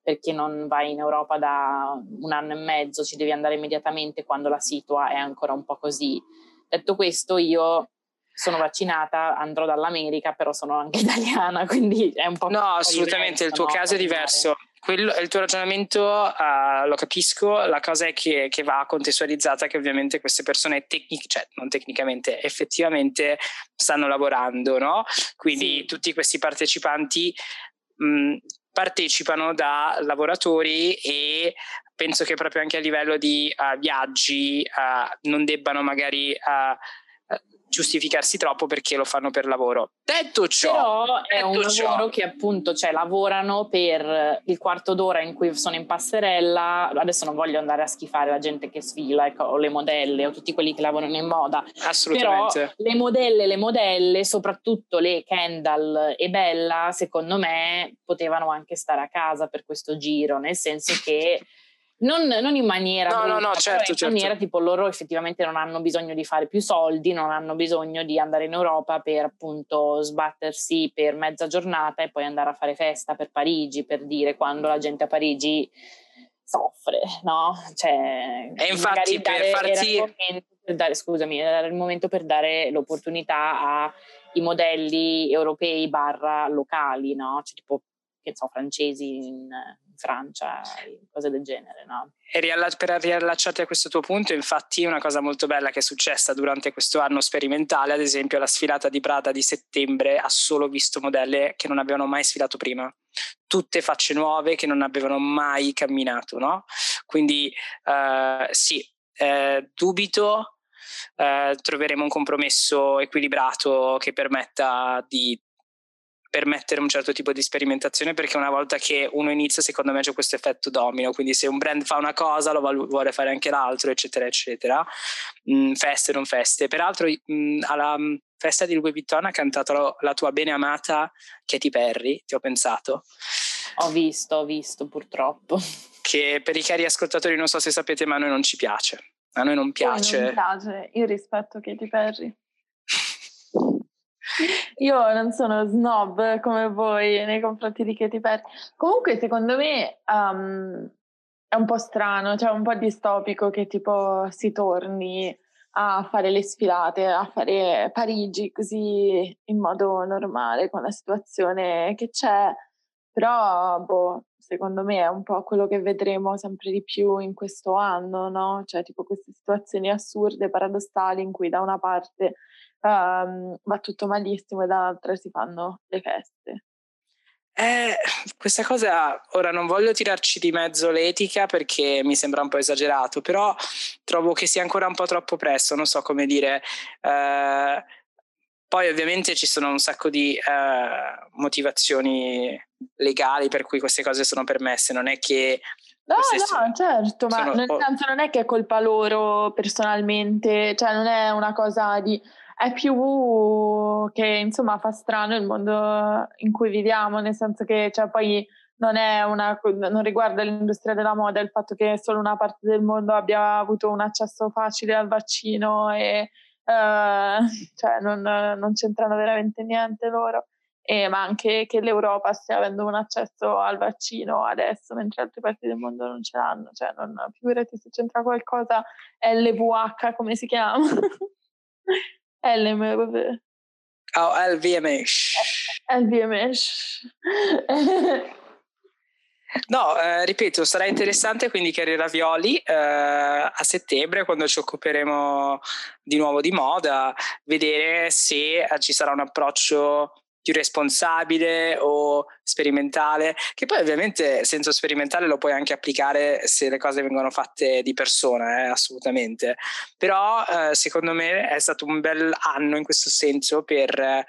perché non vai in Europa da un anno e mezzo ci devi andare immediatamente quando la situa è ancora un po' così. Detto questo, io sono vaccinata, andrò dall'America, però sono anche italiana, quindi è un po'... No, assolutamente, diverso, il tuo no? caso è diverso. Quello, il tuo ragionamento uh, lo capisco, la cosa è che, che, va contestualizzata che ovviamente queste persone tecniche, cioè non tecnicamente, effettivamente stanno lavorando, no? Quindi sì. tutti questi partecipanti mh, partecipano da lavoratori e penso che proprio anche a livello di uh, viaggi uh, non debbano magari giustificarsi troppo perché lo fanno per lavoro. Detto ciò, però è un ciò. lavoro che appunto cioè, lavorano per il quarto d'ora in cui sono in passerella. Adesso non voglio andare a schifare la gente che sfila ecco, o le modelle o tutti quelli che lavorano in moda. Assolutamente. Però le modelle, le modelle, soprattutto le Kendall e Bella, secondo me potevano anche stare a casa per questo giro, nel senso che non, non, in maniera no, brutta, no, no, certo, in certo. maniera tipo loro effettivamente non hanno bisogno di fare più soldi, non hanno bisogno di andare in Europa per appunto sbattersi per mezza giornata e poi andare a fare festa per Parigi, per dire quando la gente a Parigi soffre, no? Cioè, e infatti per farti... Per dare, scusami, era il momento per dare l'opportunità ai modelli europei barra locali, no? Cioè tipo, che so, francesi in, Francia, cose del genere. No? E per riallacciarti a questo tuo punto, infatti, una cosa molto bella che è successa durante questo anno sperimentale, ad esempio, la sfilata di Prada di settembre ha solo visto modelle che non avevano mai sfilato prima. Tutte facce nuove che non avevano mai camminato, no? Quindi uh, sì, eh, dubito eh, troveremo un compromesso equilibrato che permetta di permettere un certo tipo di sperimentazione perché una volta che uno inizia secondo me c'è questo effetto domino. Quindi se un brand fa una cosa lo vuole fare anche l'altro eccetera eccetera. Mm, feste non feste. Peraltro mm, alla mm, festa di Louis Vuitton ha cantato la tua bene amata Katy Perry ti ho pensato. Ho visto ho visto purtroppo. Che per i cari ascoltatori non so se sapete ma a noi non ci piace. A noi non piace non piace. io rispetto Katy Perry io non sono snob come voi nei confronti di Katy Perry. Comunque, secondo me um, è un po' strano, cioè un po' distopico che tipo si torni a fare le sfilate, a fare Parigi così in modo normale con la situazione che c'è. Però, boh, secondo me è un po' quello che vedremo sempre di più in questo anno, no? Cioè, tipo queste situazioni assurde, paradossali, in cui da una parte um, va tutto malissimo e dall'altra si fanno le feste. Eh, questa cosa, ora non voglio tirarci di mezzo l'etica perché mi sembra un po' esagerato, però trovo che sia ancora un po' troppo presto, non so come dire. Eh, poi ovviamente ci sono un sacco di eh, motivazioni legali per cui queste cose sono permesse, non è che... No, no, certo, ma sono... nel senso non è che è colpa loro personalmente, cioè non è una cosa di è più che insomma fa strano il mondo in cui viviamo, nel senso che cioè, poi non, una, non riguarda l'industria della moda il fatto che solo una parte del mondo abbia avuto un accesso facile al vaccino e uh, cioè non, non, c'entrano veramente niente loro. E, ma anche che l'Europa stia avendo un accesso al vaccino adesso, mentre altre parti del mondo non ce l'hanno. Cioè, non, figurati se c'entra qualcosa LVH, come si chiama? LMV. Oh, LVMH. LVMH. No, eh, ripeto, sarà interessante quindi Carri Ravioli eh, a settembre quando ci occuperemo di nuovo di moda, vedere se eh, ci sarà un approccio più responsabile o sperimentale, che poi ovviamente senso sperimentale lo puoi anche applicare se le cose vengono fatte di persona, eh, assolutamente. Però eh, secondo me è stato un bel anno in questo senso per eh,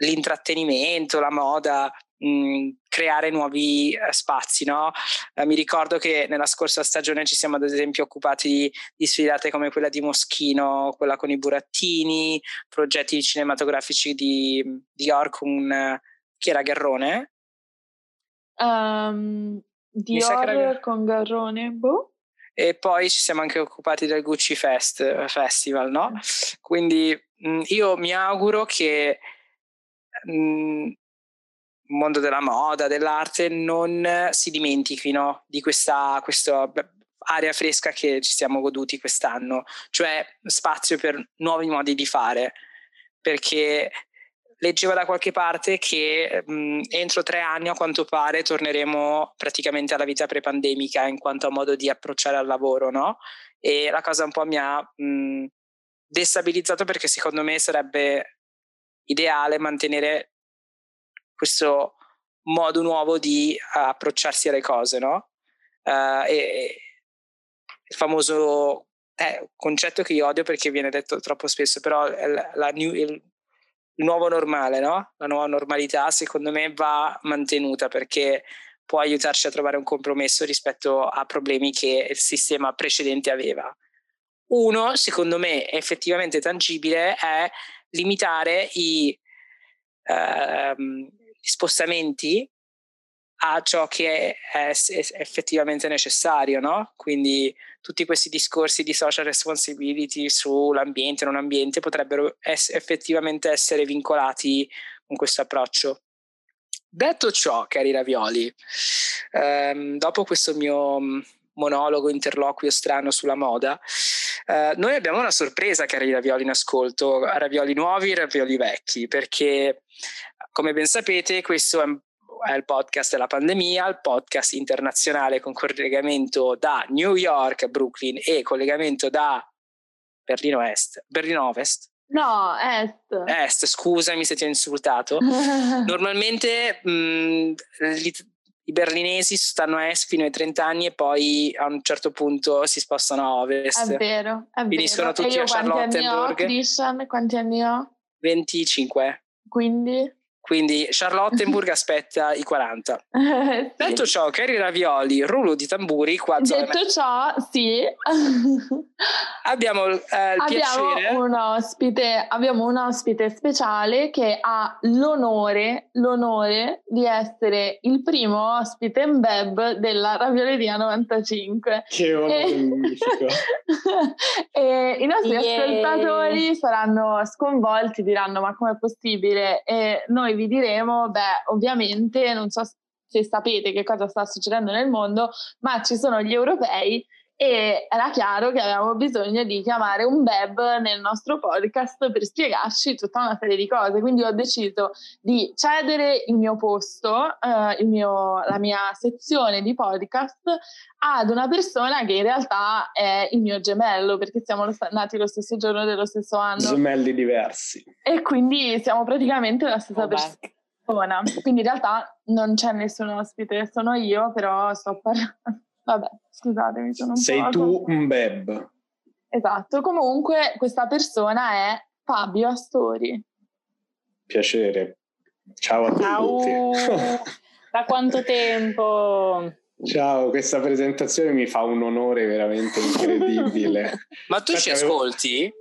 l'intrattenimento, la moda, mh, creare nuovi uh, spazi. No? Uh, mi ricordo che nella scorsa stagione ci siamo ad esempio occupati di, di sfilate come quella di Moschino, quella con i burattini, progetti cinematografici di, di uh, chi era Garrone? Um, Dior con Garrone, boh. E poi ci siamo anche occupati del Gucci Fest, Festival, no? Quindi mh, io mi auguro che mh, mondo della moda, dell'arte, non si dimentichino di questa, questa aria fresca che ci siamo goduti quest'anno, cioè spazio per nuovi modi di fare, perché leggevo da qualche parte che mh, entro tre anni a quanto pare torneremo praticamente alla vita pre-pandemica in quanto a modo di approcciare al lavoro, no? E la cosa un po' mi ha mh, destabilizzato perché secondo me sarebbe ideale mantenere questo modo nuovo di approcciarsi alle cose, no? Uh, e, il famoso eh, concetto che io odio perché viene detto troppo spesso, però la, la new, il, il, nuovo normale, no? La nuova normalità secondo me va mantenuta perché può aiutarci a trovare un compromesso rispetto a problemi che il sistema precedente aveva. Uno, secondo me, effettivamente tangibile è limitare i, ehm, spostamenti a ciò che è, effettivamente necessario, no? Quindi tutti questi discorsi di social responsibility sull'ambiente e non ambiente potrebbero es- effettivamente essere vincolati con questo approccio. Detto ciò, cari ravioli, ehm, dopo questo mio mm, monologo, interloquio strano sulla moda, eh, noi abbiamo una sorpresa, cari ravioli in ascolto, ravioli nuovi e ravioli vecchi, perché come ben sapete, questo è il podcast della pandemia, il podcast internazionale con collegamento da New York, Brooklyn e collegamento da Berlino Est, Berlino Ovest. No, Est. Est, scusami se ti ho insultato. Normalmente mh, i berlinesi stanno a est fino ai 30 anni e poi a un certo punto si spostano a ovest. È vero, è Quindi vero. tutti a quanti anni ho, Charlottenburg. Quanti anni ho? 25. Quindi? Quindi Charlottenburg aspetta i 40. Sì. Detto ciò, cari ravioli, rullo di tamburi, qua Detto ciò, sì, abbiamo eh, il abbiamo piacere. un, ospite, abbiamo un ospite speciale che ha l'onore, l'onore di essere il primo ospite in web della Ravioleria 95. Che onore E- e i nostri Yay. ascoltatori saranno sconvolti, diranno ma com'è possibile? E noi vi diremo, beh, ovviamente non so se sapete che cosa sta succedendo nel mondo, ma ci sono gli europei e era chiaro che avevamo bisogno di chiamare un web nel nostro podcast per spiegarci tutta una serie di cose. Quindi ho deciso di cedere il mio posto, eh, il mio- la mia sezione di podcast ad una persona che in realtà è il mio gemello, perché siamo nati lo stesso giorno dello stesso anno Gemelli diversi. e quindi siamo praticamente la stessa Vabbè. persona. Quindi in realtà non c'è nessun ospite, sono io, però sto parlando. Vabbè, scusatemi, sono un Sei po'... tu un beb. Esatto, comunque questa persona è Fabio Astori. Piacere. Ciao a Ciao. tutti. Da quanto tempo? Ciao, questa presentazione mi fa un onore veramente incredibile. Ma tu ci Infatti avevo- ascolti?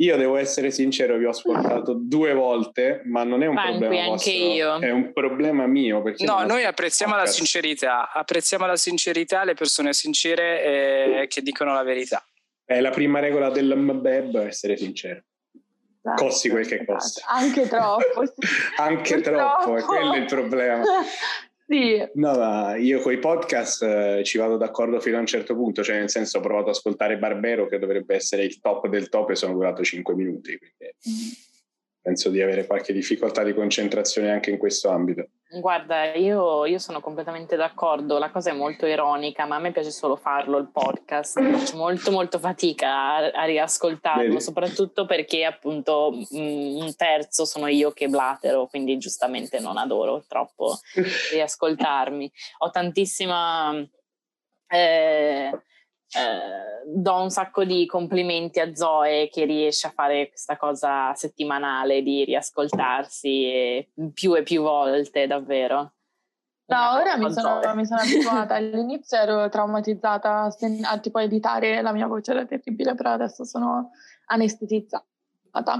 Io devo essere sincero, vi ho ascoltato due volte, ma non è un Franqui, problema anche vostro, io. è un problema mio. Perché No, noi apprezziamo la podcast. sincerità, apprezziamo la sincerità, le persone sincere eh, che dicono la verità. È la prima regola del mbeb, essere sincero. Costi quel che costa. Esatto, Anche troppo. Anche troppo, è quello il problema. sì, No, ma io con i podcast eh, ci vado d'accordo fino a un certo punto, cioè nel senso ho provato ad ascoltare Barbero che dovrebbe essere il top del top e sono durato 5 minuti, quindi penso di avere qualche difficoltà di concentrazione anche in questo ambito. Guarda, io, io sono completamente d'accordo, la cosa è molto ironica, ma a me piace solo farlo il podcast, faccio molto molto fatica a, a riascoltarlo, Vedi? soprattutto perché appunto mm, un terzo sono io che blatero, quindi giustamente non adoro troppo riascoltarmi. Ho tantissima... eh, eh, do un sacco di complimenti a Zoe che riesce a fare questa cosa settimanale di riascoltarsi e più e più volte, davvero. No, ora mi sono, mi sono abituata. All'inizio ero traumatizzata a, tipo editare la mia voce era terribile, però adesso sono anestetizzata.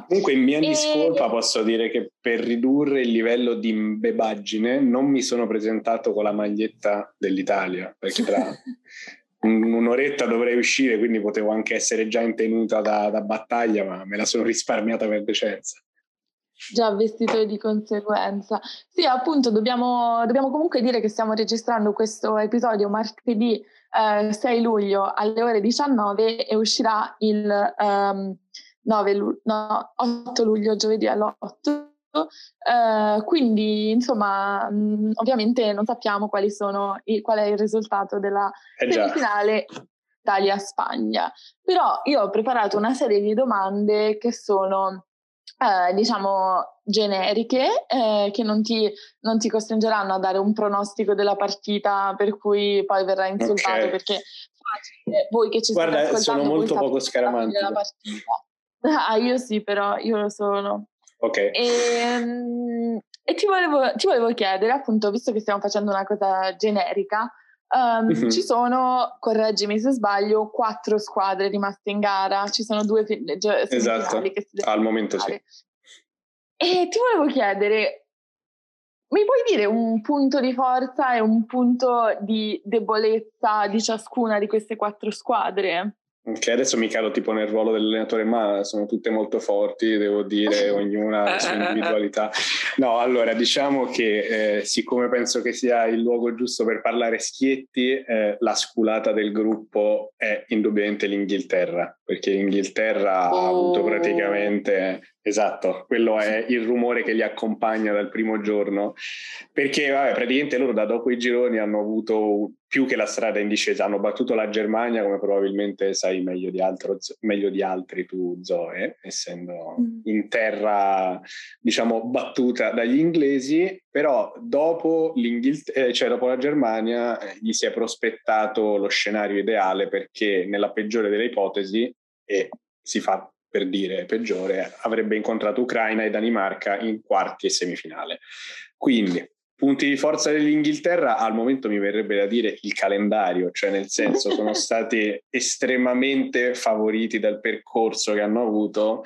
Comunque in mia E- discolpa posso dire che per ridurre il livello di imbebaggine non mi sono presentato con la maglietta dell'Italia, perché tra un- un'oretta dovrei uscire, quindi potevo anche essere già in tenuta da, da battaglia, ma me la sono risparmiata per decenza. Già vestito di conseguenza. Sì, appunto, dobbiamo, dobbiamo comunque dire che stiamo registrando questo episodio martedì eh, 6 luglio alle ore 19 e uscirà il ehm, 9 lu- no, 8 luglio, giovedì all'8. Eh, quindi, insomma, mh, ovviamente non sappiamo quali sono i- qual è il risultato della Eh semifinale Italia-Spagna. Però io ho preparato una serie di domande che sono, eh, diciamo, generiche, eh, che non ti, non ti costringeranno a dare un pronostico della partita per cui poi verrà insultato Ok. perché facile, voi che ci Guarda, state sono ascoltando molto voi poco sapete la fine scaramantico. Ah, io sì, però io lo sono. Ok. E, mm, e ti, volevo, ti volevo chiedere, appunto, visto che stiamo facendo una cosa generica, ehm, Mhm. ci sono, correggimi se sbaglio, quattro squadre rimaste in gara, ci sono due fi- Esatto, che si al momento sì. fare. E ti volevo chiedere, mi puoi dire un punto di forza e un punto di debolezza di ciascuna di queste quattro squadre? Ok, adesso mi calo tipo nel ruolo dell'allenatore, ma sono tutte molto forti, devo dire, ognuna ha la sua individualità. No, allora diciamo che eh, siccome penso che sia il luogo giusto per parlare schietti, eh, la sculata del gruppo è indubbiamente l'Inghilterra, perché l'Inghilterra ha avuto Oh. praticamente, esatto, quello è il rumore che li accompagna dal primo giorno, perché vabbè, praticamente loro da dopo i gironi hanno avuto più che la strada in discesa. Hanno battuto la Germania, come probabilmente sai meglio di, altro, meglio di altri tu, Zoe, essendo mm. in terra, diciamo, battuta dagli inglesi, però dopo, eh, cioè dopo la Germania eh, gli si è prospettato lo scenario ideale perché nella peggiore delle ipotesi, e si fa per dire peggiore, avrebbe incontrato Ucraina e Danimarca in quarti e semifinale. Quindi punti di forza dell'Inghilterra al momento mi verrebbe da dire il calendario, cioè nel senso sono stati estremamente favoriti dal percorso che hanno avuto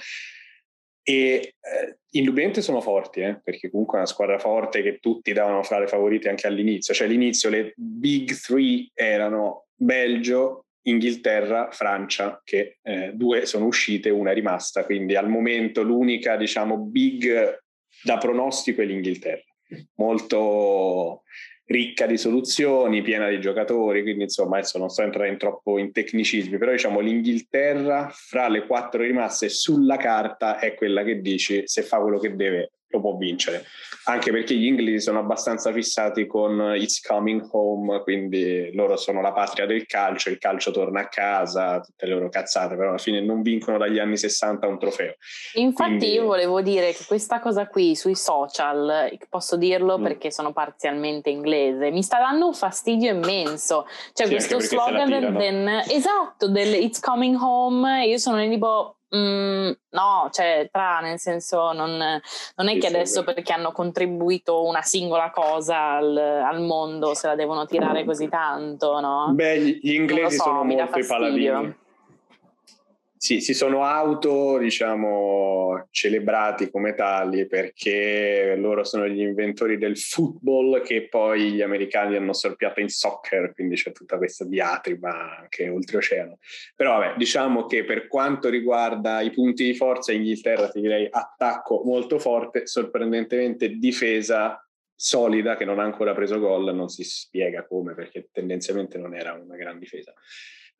e eh, indubbiamente sono forti, eh, perché comunque è una squadra forte che tutti davano fra le favorite anche all'inizio, cioè all'inizio le big three erano Belgio, Inghilterra, Francia, che eh, due sono uscite, una è rimasta, quindi al momento l'unica diciamo big da pronostico è l'Inghilterra molto ricca di soluzioni, piena di giocatori, quindi insomma adesso non sto entrando in troppo in tecnicismi, però diciamo l'Inghilterra fra le quattro rimaste sulla carta è quella che dici se fa quello che deve lo può vincere, anche perché gli inglesi sono abbastanza fissati con It's Coming Home, quindi loro sono la patria del calcio, il calcio torna a casa, tutte le loro cazzate, però alla fine non vincono dagli anni 60 un trofeo. Infatti quindi... io volevo dire che questa cosa qui sui social, posso dirlo mm. perché sono parzialmente inglese, mi sta dando un fastidio immenso, cioè sì, questo slogan del, esatto, del It's Coming Home, io sono tipo Mm, no, cioè tra nel senso non, non è sì, che adesso sì, perché hanno contribuito una singola cosa al, al, mondo se la devono tirare così tanto, no? Beh, gli inglesi so, sono molto i paladini sì, si sono auto, diciamo, celebrati come tali perché loro sono gli inventori del football che poi gli americani hanno sorpiato in soccer, quindi c'è tutta questa diatriba anche oltreoceano. Però vabbè, diciamo che per quanto riguarda i punti di forza, Inghilterra ti direi attacco molto forte, sorprendentemente difesa solida che non ha ancora preso gol, non si spiega come perché tendenzialmente non era una gran difesa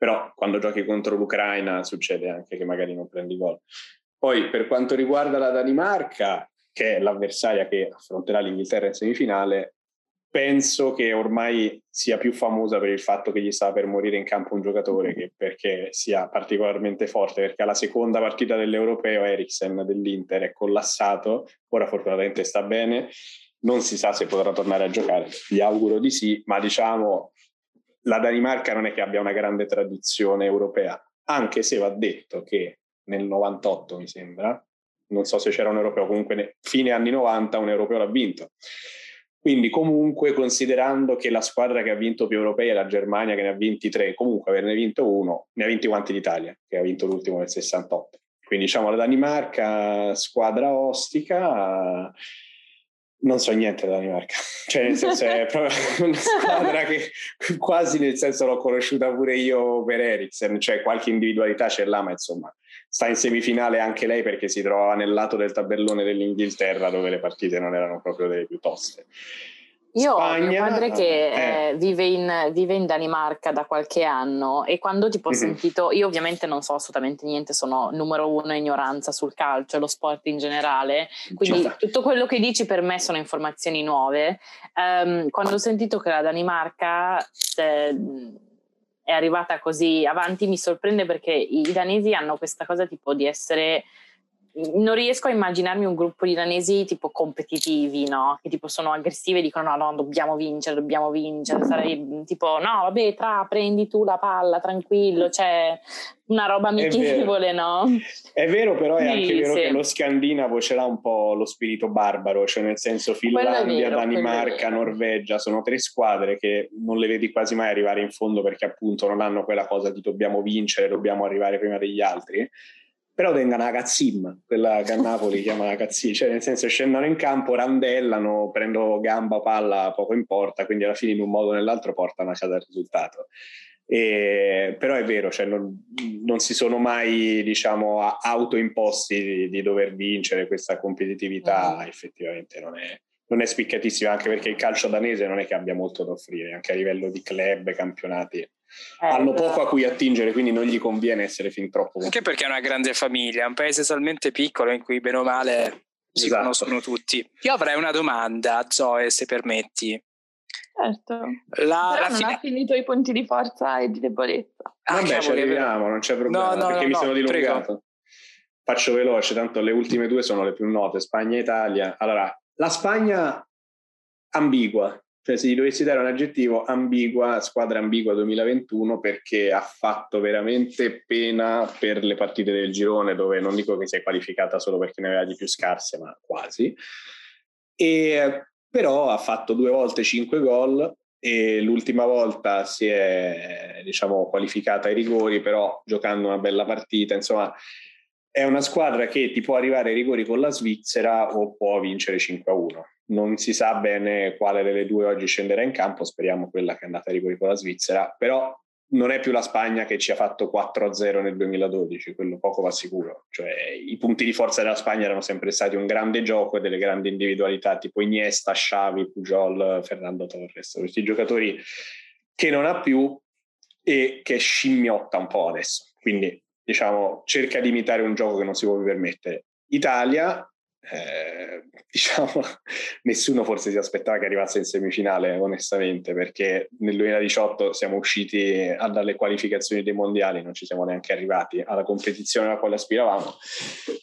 però quando giochi contro l'Ucraina succede anche che magari non prendi gol. Poi per quanto riguarda la Danimarca, che è l'avversaria che affronterà l'Inghilterra in semifinale, penso che ormai sia più famosa per il fatto che gli sta per morire in campo un giocatore che perché sia particolarmente forte, perché alla seconda partita dell'Europeo Eriksen dell'Inter è collassato, ora fortunatamente sta bene, non si sa se potrà tornare a giocare, gli auguro di sì, ma diciamo la Danimarca non è che abbia una grande tradizione europea, anche se va detto che nel 98 mi sembra, non so se c'era un europeo, comunque fine anni 90 un europeo l'ha vinto. Quindi comunque considerando che la squadra che ha vinto più europei è la Germania che ne ha vinti tre, comunque averne vinto uno, ne ha vinti quanti l'Italia che ha vinto l'ultimo nel 68. Quindi diciamo la Danimarca squadra ostica non so niente della Danimarca, cioè nel senso è proprio una squadra che quasi nel senso l'ho conosciuta pure io per Eriksen, cioè qualche individualità c'è là, ma insomma sta in semifinale anche lei perché si trova nel lato del tabellone dell'Inghilterra dove le partite non erano proprio delle più toste. Io Spagna, ho mio padre che eh. Eh, vive, in, vive, in, Danimarca da qualche anno e quando tipo ho mm-hmm. sentito, io ovviamente non so assolutamente niente, sono numero uno ignoranza sul calcio e lo sport in generale, quindi Giusto. tutto quello che dici per me sono informazioni nuove. Um, quando ho sentito che la Danimarca eh, è arrivata così avanti mi sorprende perché i danesi hanno questa cosa tipo di essere non riesco a immaginarmi un gruppo di danesi tipo competitivi, no? Che tipo sono aggressivi e dicono no, no, dobbiamo vincere, dobbiamo vincere. Sarei tipo no, vabbè, tra, prendi tu la palla, tranquillo, cioè una roba amichevole, no? È vero, però è sì, anche vero sì. che lo scandinavo ce l'ha un po' lo spirito barbaro, cioè nel senso Finlandia, vero, Danimarca, Norvegia, sono tre squadre che non le vedi quasi mai arrivare in fondo perché appunto non hanno quella cosa di dobbiamo vincere, dobbiamo arrivare prima degli altri però vengono a cazzim, quella che a Napoli chiama cazzim, cioè nel senso scendono in campo, randellano, prendono gamba, palla, poco importa, quindi alla fine in un modo o nell'altro portano a casa il risultato. E, però è vero, cioè non, non, si sono mai diciamo, autoimposti di, di dover vincere questa competitività, mm. effettivamente non è, non è spiccatissima, anche perché il calcio danese non è che abbia molto da offrire, anche a livello di club, campionati eh, hanno poco a cui attingere, quindi non gli conviene essere fin troppo. Anche perché è una grande famiglia, è un paese talmente piccolo in cui bene o male si esatto. conoscono tutti. Io avrei una domanda, Zoe, se permetti. Certo, la, la non fine... ha finito i punti di forza e di debolezza. Ah, Vabbè, ci arriviamo, non c'è problema, no, no, perché no, mi sono dilungato. Prego. Faccio veloce, tanto le ultime due sono le più note, Spagna e Italia. Allora, la Spagna ambigua, cioè se gli dovessi dare un aggettivo, ambigua, squadra ambigua 2021 perché ha fatto veramente pena per le partite del girone dove non dico che si è qualificata solo perché ne aveva di più scarse, ma quasi. E però ha fatto due volte cinque gol e l'ultima volta si è diciamo qualificata ai rigori, però giocando una bella partita, insomma è una squadra che ti può arrivare ai rigori con la Svizzera o può vincere 5-1 non si sa bene quale delle due oggi scenderà in campo, speriamo quella che è andata a rigori con la Svizzera, però non è più la Spagna che ci ha fatto 4-0 nel 2012, quello poco va sicuro. Cioè, I punti di forza della Spagna erano sempre stati un grande gioco e delle grandi individualità tipo Iniesta, Xavi, Pujol, Fernando Torres, questi giocatori che non ha più e che scimmiotta un po' adesso. Quindi diciamo cerca di imitare un gioco che non si può permettere. Italia eh, diciamo, nessuno forse si aspettava che arrivasse in semifinale, onestamente, perché nel 2018 siamo usciti dalle qualificazioni dei mondiali, non ci siamo neanche arrivati alla competizione alla quale aspiravamo.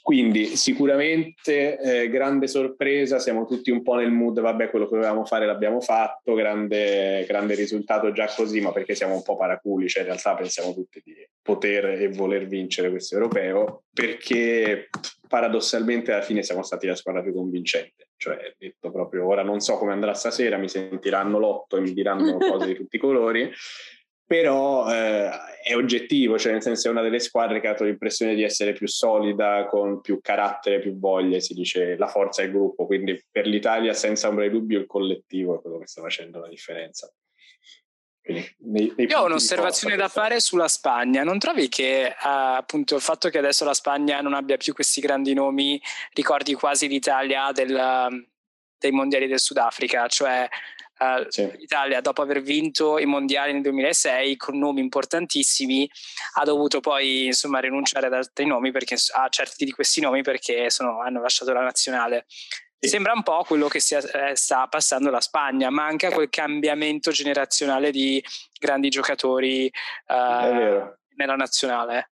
Quindi sicuramente eh, grande sorpresa, siamo tutti un po' nel mood, vabbè, quello che dovevamo fare l'abbiamo fatto, grande, grande risultato già così, ma perché siamo un po' paraculi, cioè in realtà pensiamo tutti di poter e voler vincere questo europeo, perché paradossalmente alla fine siamo stati la squadra più convincente. Cioè, detto proprio, ora non so come andrà stasera, mi sentiranno l'otto e mi diranno cose di tutti i colori, però eh, è oggettivo, cioè nel senso è una delle squadre che ha dato l'impressione di essere più solida, con più carattere, più voglie, si dice la forza del gruppo, quindi per l'Italia senza ombra di dubbio il collettivo è quello che sta facendo la differenza. Nei, nei Io ho un'osservazione da fare sulla Spagna. Non trovi che uh, appunto il fatto che adesso la Spagna non abbia più questi grandi nomi ricordi quasi l'Italia del, dei mondiali del Sudafrica? Cioè uh, sì. l'Italia dopo aver vinto i mondiali nel 2006 con nomi importantissimi ha dovuto poi insomma rinunciare ad altri nomi perché, a certi di questi nomi perché sono, hanno lasciato la nazionale. Sembra un po' quello che sia, eh, sta passando la Spagna, manca quel cambiamento generazionale di grandi giocatori eh, nella nazionale.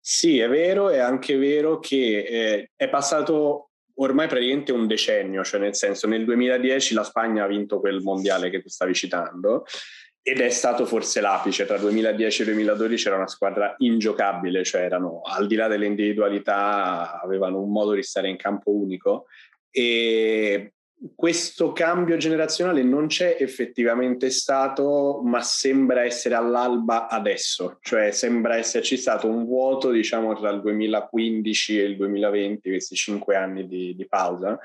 Sì, è vero, è anche vero che eh, è passato ormai praticamente un decennio, cioè nel senso nel 2010 la Spagna ha vinto quel mondiale che tu stavi citando ed è stato forse l'apice, tra 2010 e 2012 era una squadra ingiocabile, cioè erano al di là delle individualità, avevano un modo di stare in campo unico e questo cambio generazionale non c'è effettivamente stato, ma sembra essere all'alba adesso, cioè sembra esserci stato un vuoto, diciamo, tra il 2015 e il 2020, questi cinque anni di, di pausa,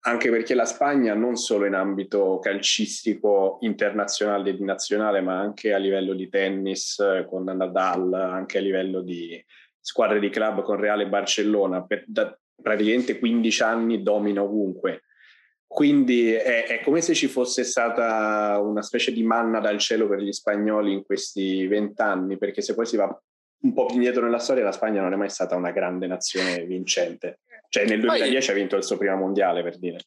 anche perché la Spagna non solo in ambito calcistico internazionale e nazionale, ma anche a livello di tennis con Nadal, anche a livello di squadre di club con Reale e Barcellona, per, da, praticamente 15 anni domina ovunque. Quindi è, è, come se ci fosse stata una specie di manna dal cielo per gli spagnoli in questi vent'anni, perché se poi si va un po' più indietro nella storia, la Spagna non è mai stata una grande nazione vincente. Cioè nel 2010 poi, ha vinto il suo primo mondiale, per dire.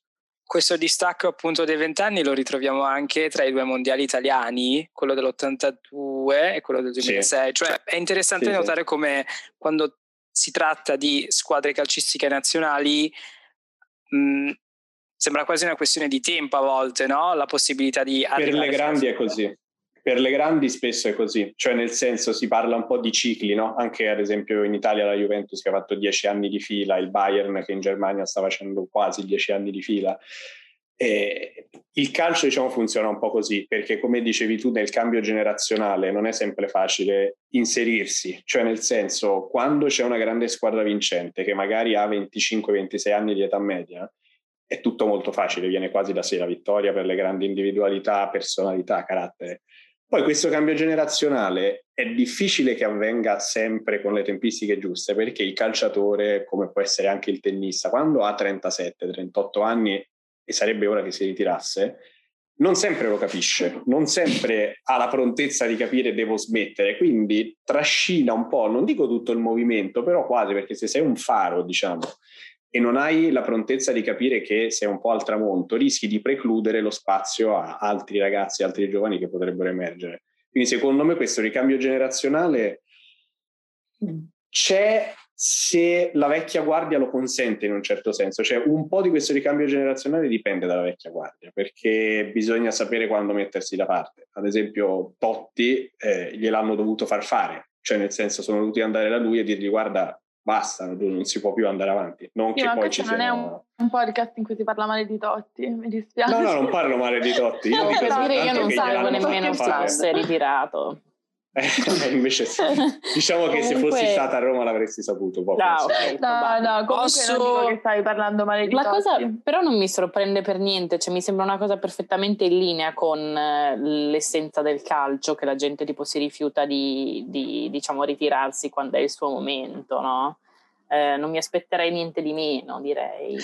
Questo distacco appunto dei vent'anni lo ritroviamo anche tra i due mondiali italiani, quello dell'82 e quello del 2006. Sì. Cioè è interessante sì, notare sì. come quando si tratta di squadre calcistiche nazionali, mh, mm, sembra quasi una questione di tempo a volte, no? La possibilità di... Per le grandi è così. Per le grandi spesso è così, cioè nel senso si parla un po' di cicli, no? Anche ad esempio in Italia la Juventus che ha fatto dieci anni di fila, il Bayern che in Germania sta facendo quasi dieci anni di fila. E il calcio diciamo, funziona un po' così, perché come dicevi tu nel cambio generazionale non è sempre facile inserirsi, cioè nel senso quando c'è una grande squadra vincente che magari ha 25-26 anni di età media, è tutto molto facile, viene quasi da sé la vittoria per le grandi individualità, personalità, carattere. Poi questo cambio generazionale è difficile che avvenga sempre con le tempistiche giuste, perché il calciatore, come può essere anche il tennista, quando ha 37-38 anni e sarebbe ora che si ritirasse, non sempre lo capisce, non sempre ha la prontezza di capire devo smettere, quindi trascina un po', non dico tutto il movimento, però quasi perché se sei un faro, diciamo, e non hai la prontezza di capire che sei un po' al tramonto, rischi di precludere lo spazio a altri ragazzi, altri giovani che potrebbero emergere. Quindi secondo me questo ricambio generazionale c'è se la vecchia guardia lo consente in un certo senso, cioè un po' di questo ricambio generazionale dipende dalla vecchia guardia, perché bisogna sapere quando mettersi da parte. Ad esempio Totti eh, gliel'hanno dovuto far fare, cioè nel senso sono dovuti andare da lui e dirgli guarda basta, non si può più andare avanti. Non sì, che poi ci non siano... è un, un, podcast in cui si parla male di Totti, mi dispiace. No, no, non parlo male di Totti. Io no, per dire io non sapevo nemmeno se fosse ritirato. Eh, invece sì. diciamo comunque... che se fossi stata a Roma l'avresti saputo no, okay, no, no, comunque Posso... non dico che stai parlando male di La cosa però non mi sorprende per niente, cioè mi sembra una cosa perfettamente in linea con eh, l'essenza del calcio, che la gente tipo si rifiuta di, di diciamo ritirarsi quando è il suo momento, no? Eh, non mi aspetterei niente di meno, direi.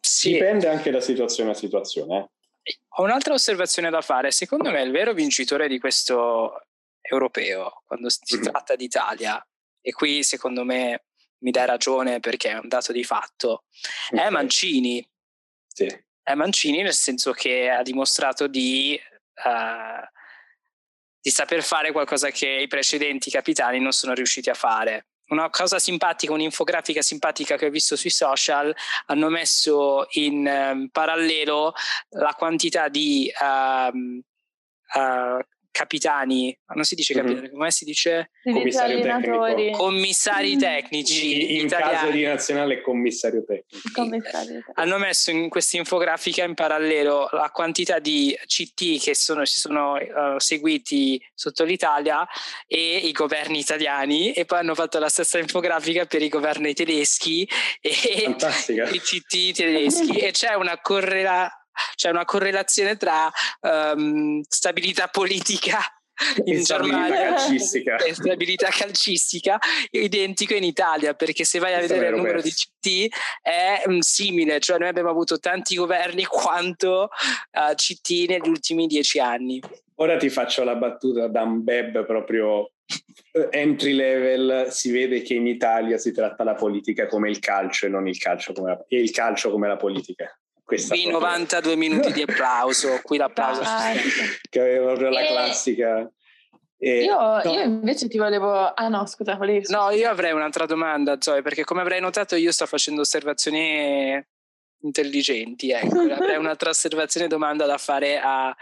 Sì. Dipende anche da situazione a situazione. Eh. Ho un'altra osservazione da fare. Secondo me il vero vincitore di questo europeo, quando si tratta d'Italia, e qui secondo me mi dai ragione perché è un dato di fatto, okay. è Mancini. Sì. È Mancini nel senso che ha dimostrato di, uh, di saper fare qualcosa che i precedenti capitani non sono riusciti a fare una cosa simpatica, un'infografica simpatica che ho visto sui social, hanno messo in um, parallelo la quantità di um, uh, capitani, non si dice capitani, mm-hmm. come si dice? Commissario tecnico. Commissari tecnici. In, in caso di nazionale commissario tecnico. commissario tecnico. Hanno messo in questa infografica in parallelo la quantità di CT che sono, si sono uh, seguiti sotto l'Italia e i governi italiani e poi hanno fatto la stessa infografica per i governi tedeschi e Fantastica. i CT tedeschi e c'è una correlazione c'è una correlazione tra um, stabilità politica in Germania calcistica. e stabilità calcistica identico in Italia perché se vai a vedere il numero di CT è um, simile cioè noi abbiamo avuto tanti governi quanto uh, CT negli ultimi dieci anni. Ora ti faccio la battuta da un beb proprio eh, entry level si vede che in Italia si tratta la politica come il calcio e non il calcio come la, e il calcio come la politica questa qui 92 minuti di applauso, qui l'applauso. Ah, che aveva proprio la classica. E, io, no. io, invece ti volevo... Ah no, scusa, volevi... No, io avrei un'altra domanda, Zoe, perché come avrai notato io sto facendo osservazioni intelligenti, ecco. avrei un'altra osservazione domanda da fare a,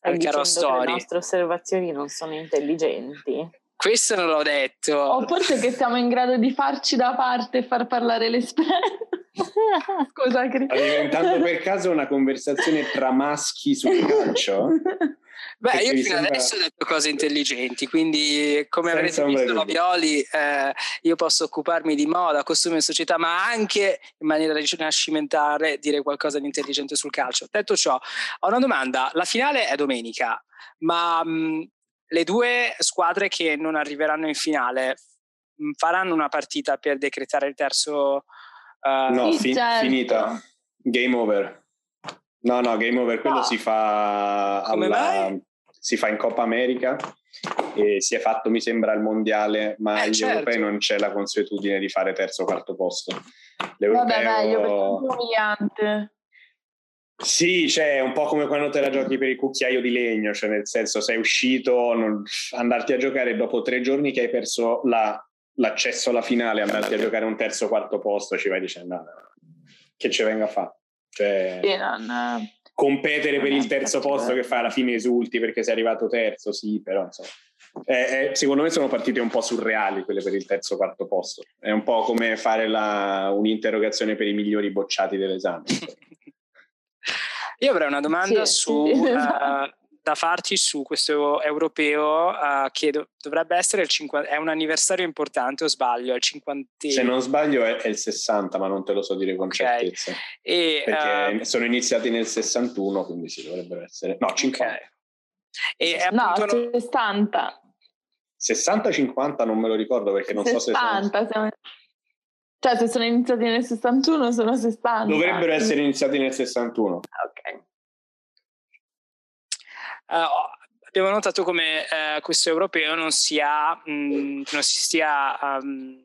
al caro Story. le nostre osservazioni non sono intelligenti. Questo non l'ho detto. O forse che siamo in grado di farci da parte e far parlare l'esperto. Scusa, Cris. Sta diventando per caso una conversazione tra maschi sul calcio? Beh, io fino sembra... adesso ho detto cose intelligenti, quindi come Senza avrete visto la Violi, eh, io posso occuparmi di moda, costume e società, ma anche in maniera rinascimentale dire qualcosa di intelligente sul calcio. Detto ciò, ho una domanda. La finale è domenica, ma mh, le due squadre che non arriveranno in finale mh, faranno una partita per decretare il terzo Uh, no, fi- certo. finita. Game over. No, no, game over, quello no. si fa alla, si fa in Coppa America e si è fatto, mi sembra, il mondiale, ma eh, agli certo. europei non c'è la consuetudine di fare terzo o quarto posto. L'europeo... Vabbè, meglio perché è umiliante. Sì, cioè, è un po' come quando te la giochi per il cucchiaio di legno, cioè nel senso sei uscito, non, andarti a giocare dopo tre giorni che hai perso la l'accesso alla finale, andarti a giocare un terzo quarto posto, ci vai dicendo no, che ci venga a fare. Cioè, sì, non, competere non per il terzo posto che fai alla fine esulti perché sei arrivato terzo, sì, però insomma. Eh, eh, secondo me sono partite un po' surreali quelle per il terzo o quarto posto. È un po' come fare la, un'interrogazione per i migliori bocciati dell'esame. Io avrei una domanda sì, su sì. Uh, da farci su questo europeo uh, che do- dovrebbe essere il 50, è un anniversario importante o sbaglio? È il 50 Se non sbaglio è, è, il 60 ma non te lo so dire con okay. certezza. E, perché uh, sono iniziati nel 61 quindi si dovrebbero essere no 50 okay. e no 60 60-50 non me lo ricordo perché non 60, so se sono... siamo... cioè se sono iniziati nel 61 sono 60 dovrebbero essere iniziati nel 61 ok abbiamo notato come uh, questo europeo non, sia, mh, non si stia um,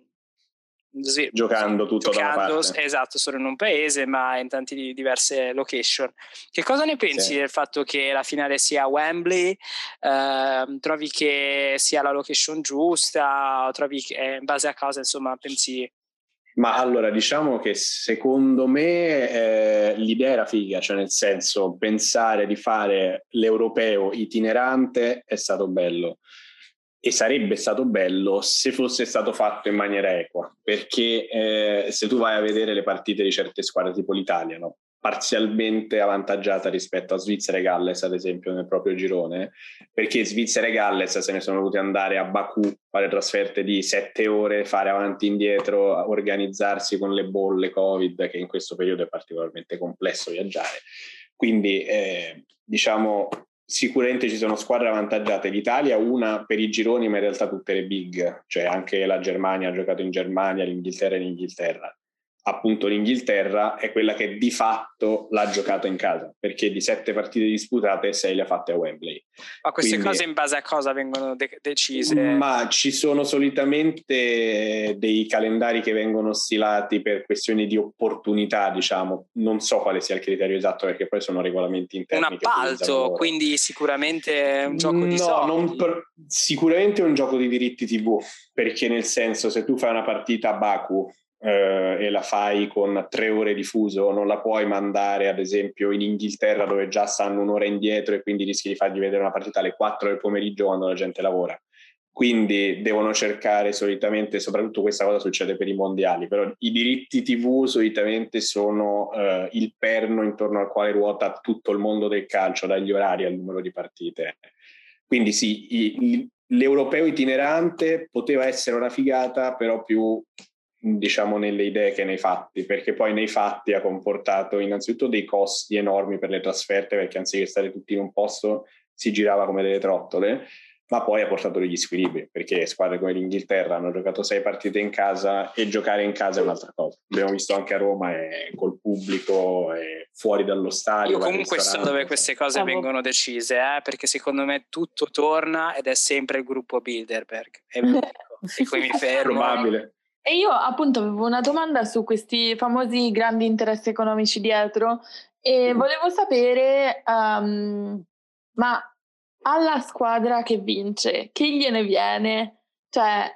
giocando tutto giocando, da una parte. Esatto, solo in un paese, ma in tante diverse location. Che cosa ne pensi sì. del fatto che la finale sia Wembley? Eh, trovi che sia la location giusta? Trovi che in base a cosa, insomma, pensi ma allora diciamo che secondo me eh, l'idea era figa, cioè nel senso pensare di fare l'europeo itinerante è stato bello e sarebbe stato bello se fosse stato fatto in maniera equa, perché eh, se tu vai a vedere le partite di certe squadre tipo l'Italia, no? Parzialmente avvantaggiata rispetto a Svizzera e Galles, ad esempio, nel proprio girone, perché Svizzera e Galles se ne sono dovuti andare a Baku, fare trasferte di sette ore, fare avanti e indietro, organizzarsi con le bolle Covid, che in questo periodo è particolarmente complesso viaggiare. Quindi, eh, diciamo, sicuramente ci sono squadre avvantaggiate. L'Italia, una per i gironi, ma in realtà tutte le big, cioè anche la Germania ha giocato in Germania, l'Inghilterra in Inghilterra appunto l'Inghilterra è quella che di fatto l'ha giocato in casa, perché di sette partite disputate sei le ha fatte a Wembley. Ma queste Quindi, cose in base a cosa vengono de- decise? Ma ci sono solitamente dei calendari che vengono stilati per questioni di opportunità, diciamo. Non so quale sia il criterio esatto, perché poi sono regolamenti interni. Un appalto, quindi sicuramente un gioco di no, per, sicuramente è un gioco di diritti TV, perché nel senso se tu fai una partita a Baku eh, e la fai con tre ore di fuso, non la puoi mandare ad esempio in Inghilterra dove già stanno un'ora indietro e quindi rischi di fargli vedere una partita alle 4 del pomeriggio quando la gente lavora. Quindi devono cercare solitamente, soprattutto questa cosa succede per i mondiali, però i diritti TV solitamente sono eh, il perno intorno al quale ruota tutto il mondo del calcio, dagli orari al numero di partite. Quindi sì, i, l'europeo itinerante poteva essere una figata, però più diciamo nelle idee che nei fatti, perché poi nei fatti ha comportato innanzitutto dei costi enormi per le trasferte, perché anziché stare tutti in un posto si girava come delle trottole, ma poi ha portato degli squilibri, perché squadre come l'Inghilterra hanno giocato sei partite in casa e giocare in casa è un'altra cosa. Abbiamo visto anche a Roma è col pubblico, è fuori dallo stadio. Io comunque so dove queste cose vengono decise, eh, perché secondo me tutto torna ed è sempre il gruppo Bilderberg. E, e qui mi fermo. Probabile. E io appunto avevo una domanda su questi famosi grandi interessi economici dietro e volevo sapere, um, ma alla squadra che vince, che gliene viene? Cioè...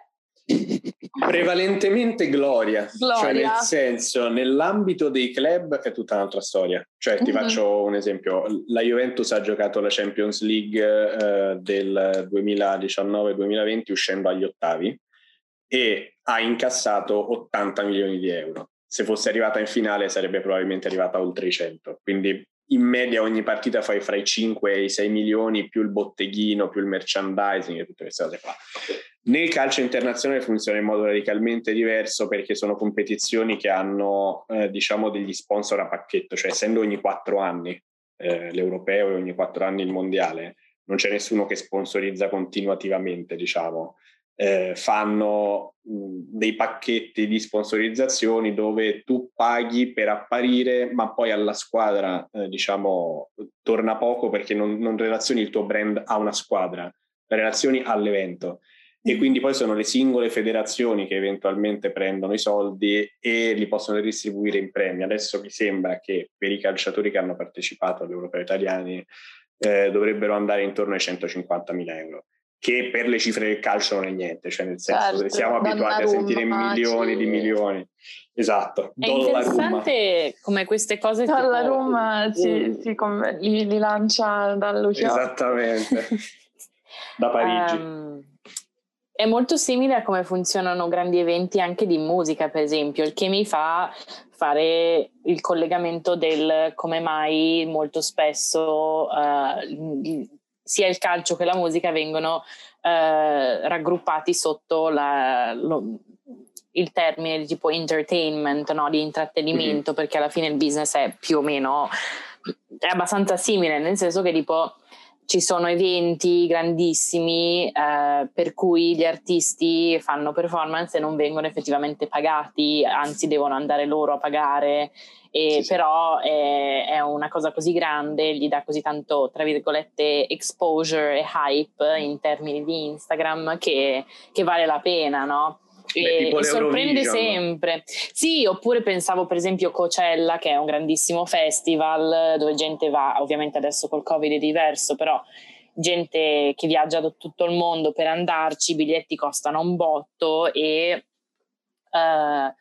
Prevalentemente gloria. gloria, cioè nel senso, nell'ambito dei club è tutta un'altra storia. Cioè, ti mm-hmm. faccio un esempio: la Juventus ha giocato la Champions League eh, del 2019-2020 uscendo agli ottavi e ha incassato 80 milioni di euro. Se fosse arrivata in finale sarebbe probabilmente arrivata oltre i 100. Quindi in media ogni partita fai fra i 5 e i 6 milioni più il botteghino, più il merchandising e tutte queste cose qua. Nel calcio internazionale funziona in modo radicalmente diverso perché sono competizioni che hanno eh, diciamo degli sponsor a pacchetto, cioè essendo ogni 4 anni eh, l'europeo e ogni 4 anni il mondiale, non c'è nessuno che sponsorizza continuativamente, diciamo eh, fanno mh, dei pacchetti di sponsorizzazioni dove tu paghi per apparire, ma poi alla squadra, eh, diciamo, torna poco perché non, non relazioni il tuo brand a una squadra, relazioni all'evento. E quindi poi sono le singole federazioni che eventualmente prendono i soldi e li possono distribuire in premi. Adesso mi sembra che per i calciatori che hanno partecipato all'Europeo italiani eh, dovrebbero andare intorno ai 150 mila euro che per le cifre del calcio non è niente, cioè nel senso certo, siamo abituati a sentire milioni di milioni. Esatto. È interessante come queste cose... Donnarumma tipo... si, si, li, li, lancia dall'oceano. Esattamente, da Parigi. Um, è molto simile a come funzionano grandi eventi anche di musica, per esempio, il che mi fa fare il collegamento del come mai molto spesso uh, sia il calcio che la musica vengono eh, raggruppati sotto la, lo, il termine di tipo entertainment, no? di intrattenimento, mm-hmm. perché alla fine il business è più o meno è abbastanza simile, nel senso che tipo ci sono eventi grandissimi eh, per cui gli artisti fanno performance e non vengono effettivamente pagati, anzi devono andare loro a pagare, e sì, però. È, è, una cosa così grande, gli dà così tanto, tra virgolette, exposure e hype in termini di Instagram che, che vale la pena, no? e, e sorprende sempre. Sì, oppure pensavo per esempio Coachella, che è un grandissimo festival dove gente va, ovviamente adesso col Covid è diverso, però gente che viaggia da tutto il mondo per andarci, i biglietti costano un botto e, uh,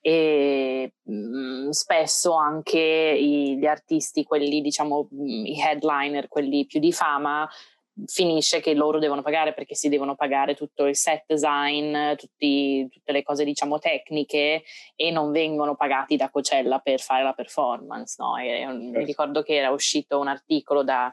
e mh, mm, spesso anche i, gli artisti, quelli diciamo i headliner, quelli più di fama, finisce che loro devono pagare perché si devono pagare tutto il set design, tutti, tutte le cose diciamo tecniche e non vengono pagati da Cocella per fare la performance. No? E, Mi certo. ricordo che era uscito un articolo da,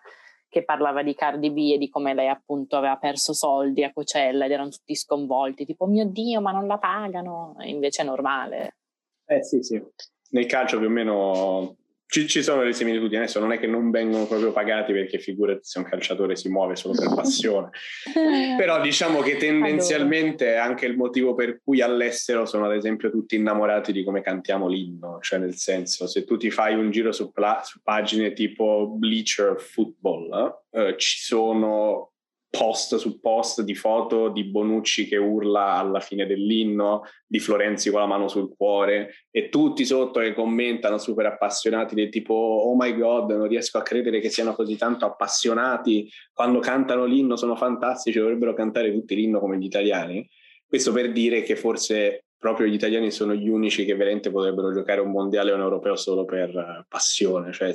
che parlava di Cardi B e di come lei appunto aveva perso soldi a Cocella ed erano tutti sconvolti, tipo mio Dio ma non la pagano, e invece è normale. Eh sì sì, nel calcio più o meno ci, ci, sono le similitudini, adesso non è che non vengono proprio pagati perché figurati se un calciatore si muove solo per passione, però diciamo che tendenzialmente è anche il motivo per cui all'estero sono ad esempio tutti innamorati di come cantiamo l'inno, cioè nel senso se tu ti fai un giro su, pla- su pagine tipo Bleacher Football, eh, ci sono post su post di foto di Bonucci che urla alla fine dell'inno, di Florenzi con la mano sul cuore e tutti sotto che commentano super appassionati del tipo oh my god non riesco a credere che siano così tanto appassionati. Quando cantano l'inno sono fantastici dovrebbero cantare tutti l'inno come gli italiani. Questo per dire che forse proprio gli italiani sono gli unici che veramente potrebbero giocare un mondiale o un europeo solo per passione cioè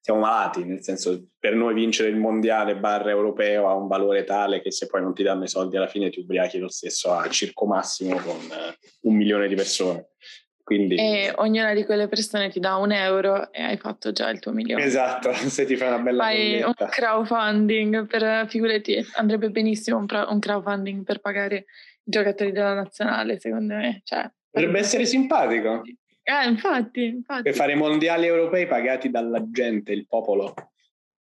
siamo malati, nel senso per noi vincere il mondiale barra europeo ha un valore tale che se poi non ti danno i soldi alla fine ti ubriachi lo stesso a circo massimo con uh, un milione di persone. Quindi... E ognuna di quelle persone ti dà un euro e hai fatto già il tuo milione. Esatto, se ti fai una bella Fai bolletta. un crowdfunding per, figurati, andrebbe benissimo un, un crowdfunding per pagare i giocatori della nazionale, secondo me. Cioè, Potrebbe essere simpatico. Eh, infatti, infatti. Per fare mondiali europei pagati dalla gente, il popolo.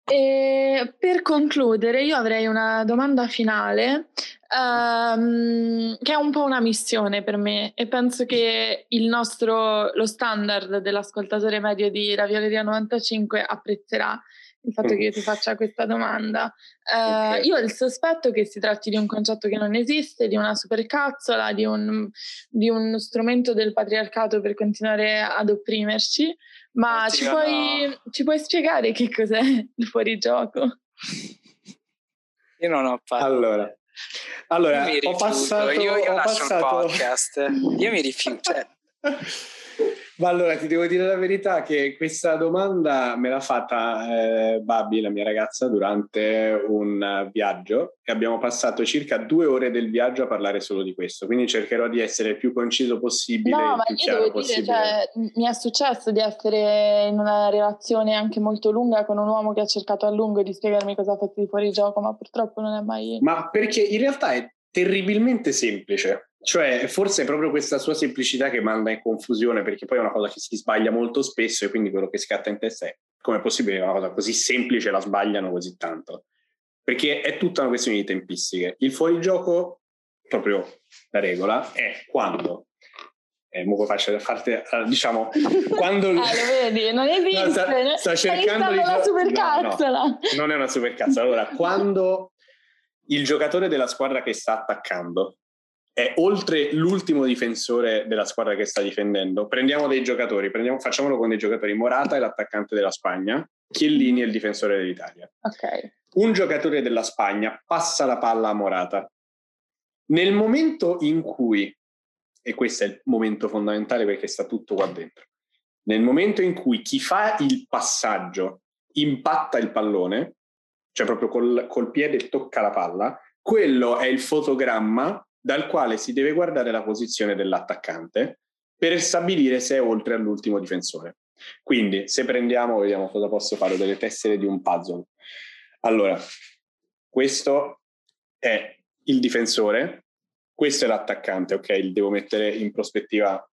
E per concludere, io avrei una domanda finale um, che è un po' una missione per me e penso che il nostro, lo standard dell'ascoltatore medio di Ravioleria 95 apprezzerà il fatto che io ti faccia questa domanda. Uh, okay. Io ho il sospetto che si tratti di un concetto che non esiste, di una supercazzola, di un, di uno strumento del patriarcato per continuare ad opprimerci, ma ci puoi, no. ci puoi, spiegare che cos'è il fuorigioco? Io non ho fatto. Allora, allora io ho passato... Io, io ho lascio passato... un podcast. Io mi rifiuto. Cioè... Ma allora ti devo dire la verità che questa domanda me l'ha fatta eh, Babi, la mia ragazza, durante un viaggio e abbiamo passato circa due ore del viaggio a parlare solo di questo, quindi cercherò di essere il più conciso possibile. No, ma io devo possibile. dire, cioè, mi è successo di essere in una relazione anche molto lunga con un uomo che ha cercato a lungo di spiegarmi cosa fosse di fuori gioco, ma purtroppo non è mai... Ma perché in realtà è terribilmente semplice. Cioè, forse è proprio questa sua semplicità che manda in confusione, perché poi è una cosa che si sbaglia molto spesso e quindi quello che scatta in testa è come è possibile che una cosa così semplice la sbagliano così tanto? Perché è tutta una questione di tempistiche. Il fuorigioco, proprio la regola, è quando eh, Muco faccio farti, eh, diciamo, quando... ah, lo vedi, non esiste, no, sto, sto cercando di... la supercazzola. No, no, non è una supercazzola. Allora, quando il giocatore della squadra che sta attaccando è oltre l'ultimo difensore della squadra che sta difendendo. Prendiamo dei giocatori, prendiamo, facciamolo con dei giocatori. Morata è l'attaccante della Spagna, Chiellini è il difensore dell'Italia. Okay. Un giocatore della Spagna passa la palla a Morata. Nel momento in cui, e questo è il momento fondamentale perché sta tutto qua dentro, nel momento in cui chi fa il passaggio impatta il pallone, cioè proprio col, col piede tocca la palla, quello è il fotogramma dal quale si deve guardare la posizione dell'attaccante per stabilire se è oltre all'ultimo difensore. Quindi, se prendiamo, vediamo cosa posso fare, delle tessere di un puzzle. Allora, questo è il difensore, questo è l'attaccante, ok? Devo mettere in prospettiva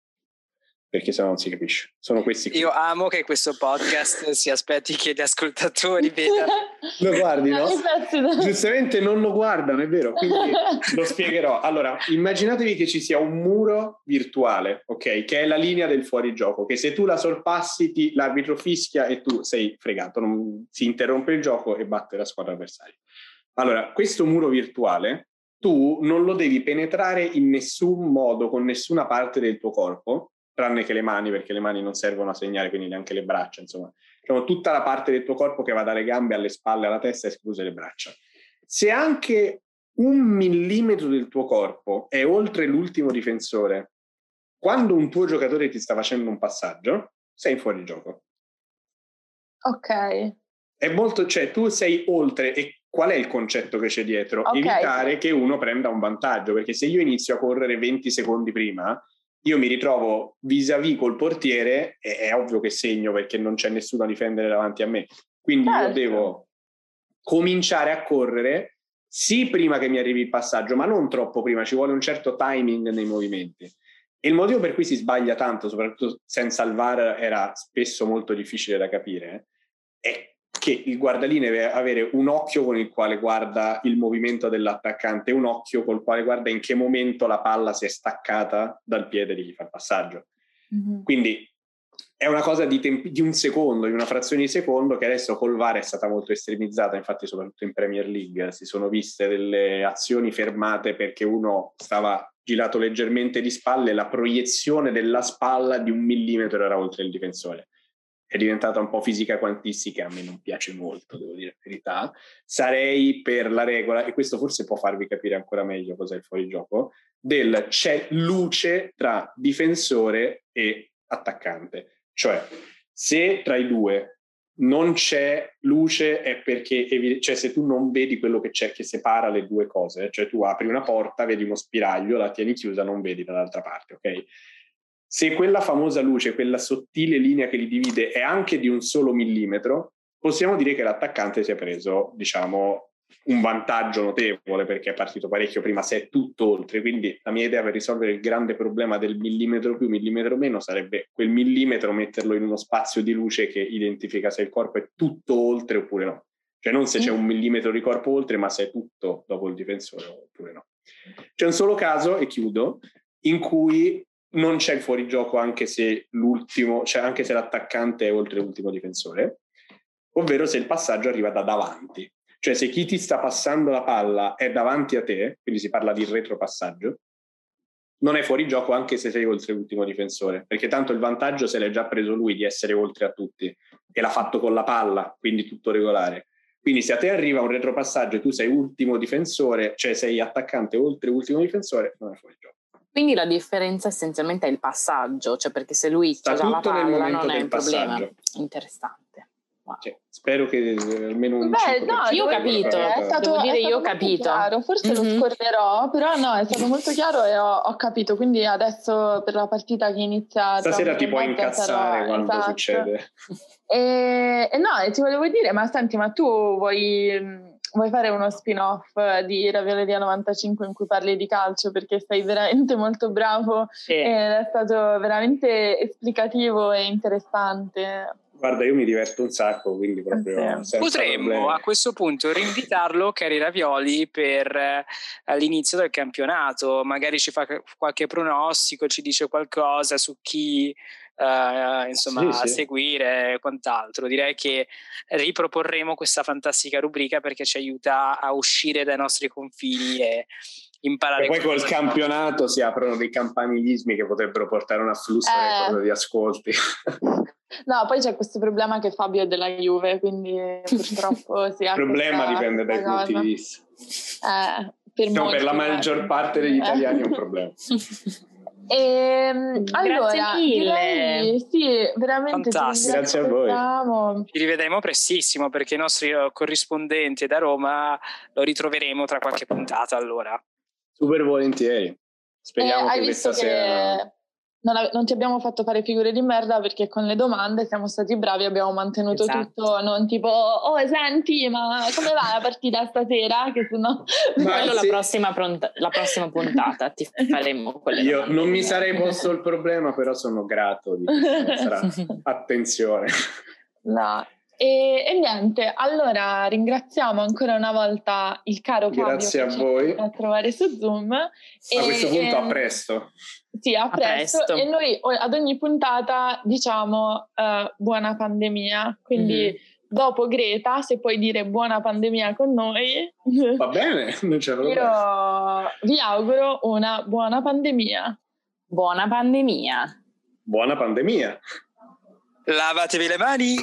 perché sennò non si capisce. Sono questi qui. Io amo che questo podcast si aspetti che gli ascoltatori vedano. lo guardi, no? Giustamente non lo guardano, è vero, quindi lo spiegherò. Allora, immaginatevi che ci sia un muro virtuale, ok? Che è la linea del fuorigioco, che se tu la sorpassi ti, l'arbitro fischia e tu sei fregato, non, si interrompe il gioco e batte la squadra avversaria. Allora, questo muro virtuale tu non lo devi penetrare in nessun modo con nessuna parte del tuo corpo, tranne che le mani, perché le mani non servono a segnare, quindi neanche le braccia, insomma. Diciamo, tutta la parte del tuo corpo che va dalle gambe alle spalle alla testa, escluse le braccia. Se anche un millimetro del tuo corpo è oltre l'ultimo difensore, quando un tuo giocatore ti sta facendo un passaggio, sei in fuorigioco. Ok. È molto, cioè tu sei oltre e qual è il concetto che c'è dietro? Okay. Evitare che uno prenda un vantaggio, perché se io inizio a correre 20 secondi prima, io mi ritrovo vis-à-vis col portiere e è ovvio che segno perché non c'è nessuno a difendere davanti a me. Quindi certo. io devo cominciare a correre sì prima che mi arrivi il passaggio, ma non troppo prima, ci vuole un certo timing nei movimenti. E il motivo per cui si sbaglia tanto, soprattutto senza il VAR, era spesso molto difficile da capire, è che il guardaline deve avere un occhio con il quale guarda il movimento dell'attaccante un occhio col quale guarda in che momento la palla si è staccata dal piede di chi fa il passaggio. Mm-hmm. Quindi è una cosa di, tempi, di, un secondo, di una frazione di secondo che adesso col VAR è stata molto estremizzata, infatti soprattutto in Premier League si sono viste delle azioni fermate perché uno stava girato leggermente di spalle la proiezione della spalla di un millimetro era oltre il difensore è diventata un po' fisica quantistica, a me non piace molto, devo dire la verità. Sarei per la regola, e questo forse può farvi capire ancora meglio cos'è il fuorigioco, del c'è luce tra difensore e attaccante. Cioè, se tra i due non c'è luce è perché, cioè se tu non vedi quello che c'è che separa le due cose, cioè tu apri una porta, vedi uno spiraglio, la tieni chiusa, non vedi dall'altra parte, ok? Se quella famosa luce, quella sottile linea che li divide è anche di un solo millimetro, possiamo dire che l'attaccante si è preso, diciamo, un vantaggio notevole perché è partito parecchio prima se è tutto oltre. Quindi la mia idea per risolvere il grande problema del millimetro più, millimetro meno sarebbe quel millimetro metterlo in uno spazio di luce che identifica se il corpo è tutto oltre oppure no. Cioè non se c'è un millimetro di corpo oltre, ma se è tutto dopo il difensore oppure no. C'è un solo caso, e chiudo, in cui non c'è il fuorigioco anche se l'ultimo, cioè anche se l'attaccante è oltre l'ultimo difensore, ovvero se il passaggio arriva da davanti. Cioè se chi ti sta passando la palla è davanti a te, quindi si parla di retropassaggio, non è fuori gioco anche se sei oltre l'ultimo difensore, perché tanto il vantaggio se l'è già preso lui di essere oltre a tutti e l'ha fatto con la palla, quindi tutto regolare. Quindi se a te arriva un retropassaggio e tu sei ultimo difensore, cioè sei attaccante oltre ultimo difensore, non è fuori gioco. Quindi la differenza essenzialmente è il passaggio, cioè perché se lui c'ha già la palla non è un problema. Interessante. Wow. Cioè, spero che almeno un Beh, no, io ho capito, è stato, devo dire io ho capito. Chiaro. Forse mm-hmm. lo scorderò, però no, è stato molto chiaro e ho, ho, capito, quindi adesso per la partita che inizia... Stasera ti puoi incazzare sarò, quando esatto. succede. E, e no, ti volevo dire, ma senti, ma tu vuoi vuoi fare uno spin-off di Ravioleria 95 in cui parli di calcio perché sei veramente molto bravo sì. ed è stato veramente esplicativo e interessante. Guarda, io mi diverto un sacco, quindi proprio... Sì. Potremmo problemi. a questo punto rinvitarlo, Cari Ravioli, per eh, l'inizio del campionato. Magari ci fa qualche pronostico, ci dice qualcosa su chi uh, insomma, sì, sì. seguire e quant'altro. Direi che riproporremo questa fantastica rubrica perché ci aiuta a uscire dai nostri confini e imparare. E poi col campionato si aprono dei campanilismi che potrebbero portare a un afflusso eh. di ascolti. No, poi c'è questo problema che Fabio è della Juve, quindi purtroppo si ha. Il problema dipende dai punti di vista. Eh, per, no, per la maggior parte degli italiani è un problema. E, ehm, allora, direi, sì, veramente Fantastico. Grazie a voi. Ci rivedremo prestissimo perché i nostri eh, corrispondenti da Roma lo ritroveremo tra qualche puntata allora. Super volentieri. Speriamo eh, che questa sera... Non, ave- non, ti abbiamo fatto fare figure di merda perché con le domande siamo stati bravi, abbiamo mantenuto esatto. tutto, non tipo, oh senti, ma come va la partita stasera? Che sennò... Quello sì. la, prossima pronta- la prossima puntata ti faremo quelle Io non mi sarei posto il problema, però sono grato di questa attenzione. No, e, e, niente, allora ringraziamo ancora una volta il caro Fabio Grazie a voi. a trovare su Zoom. A e, questo punto a presto. Sì, a, a presto. presto. E noi ad ogni puntata diciamo uh, buona pandemia, quindi mm-hmm. dopo Greta, se puoi dire buona pandemia con noi. Va bene, non c'è problema. Io vi auguro una buona pandemia. Buona pandemia. Buona pandemia. Lavatevi le mani.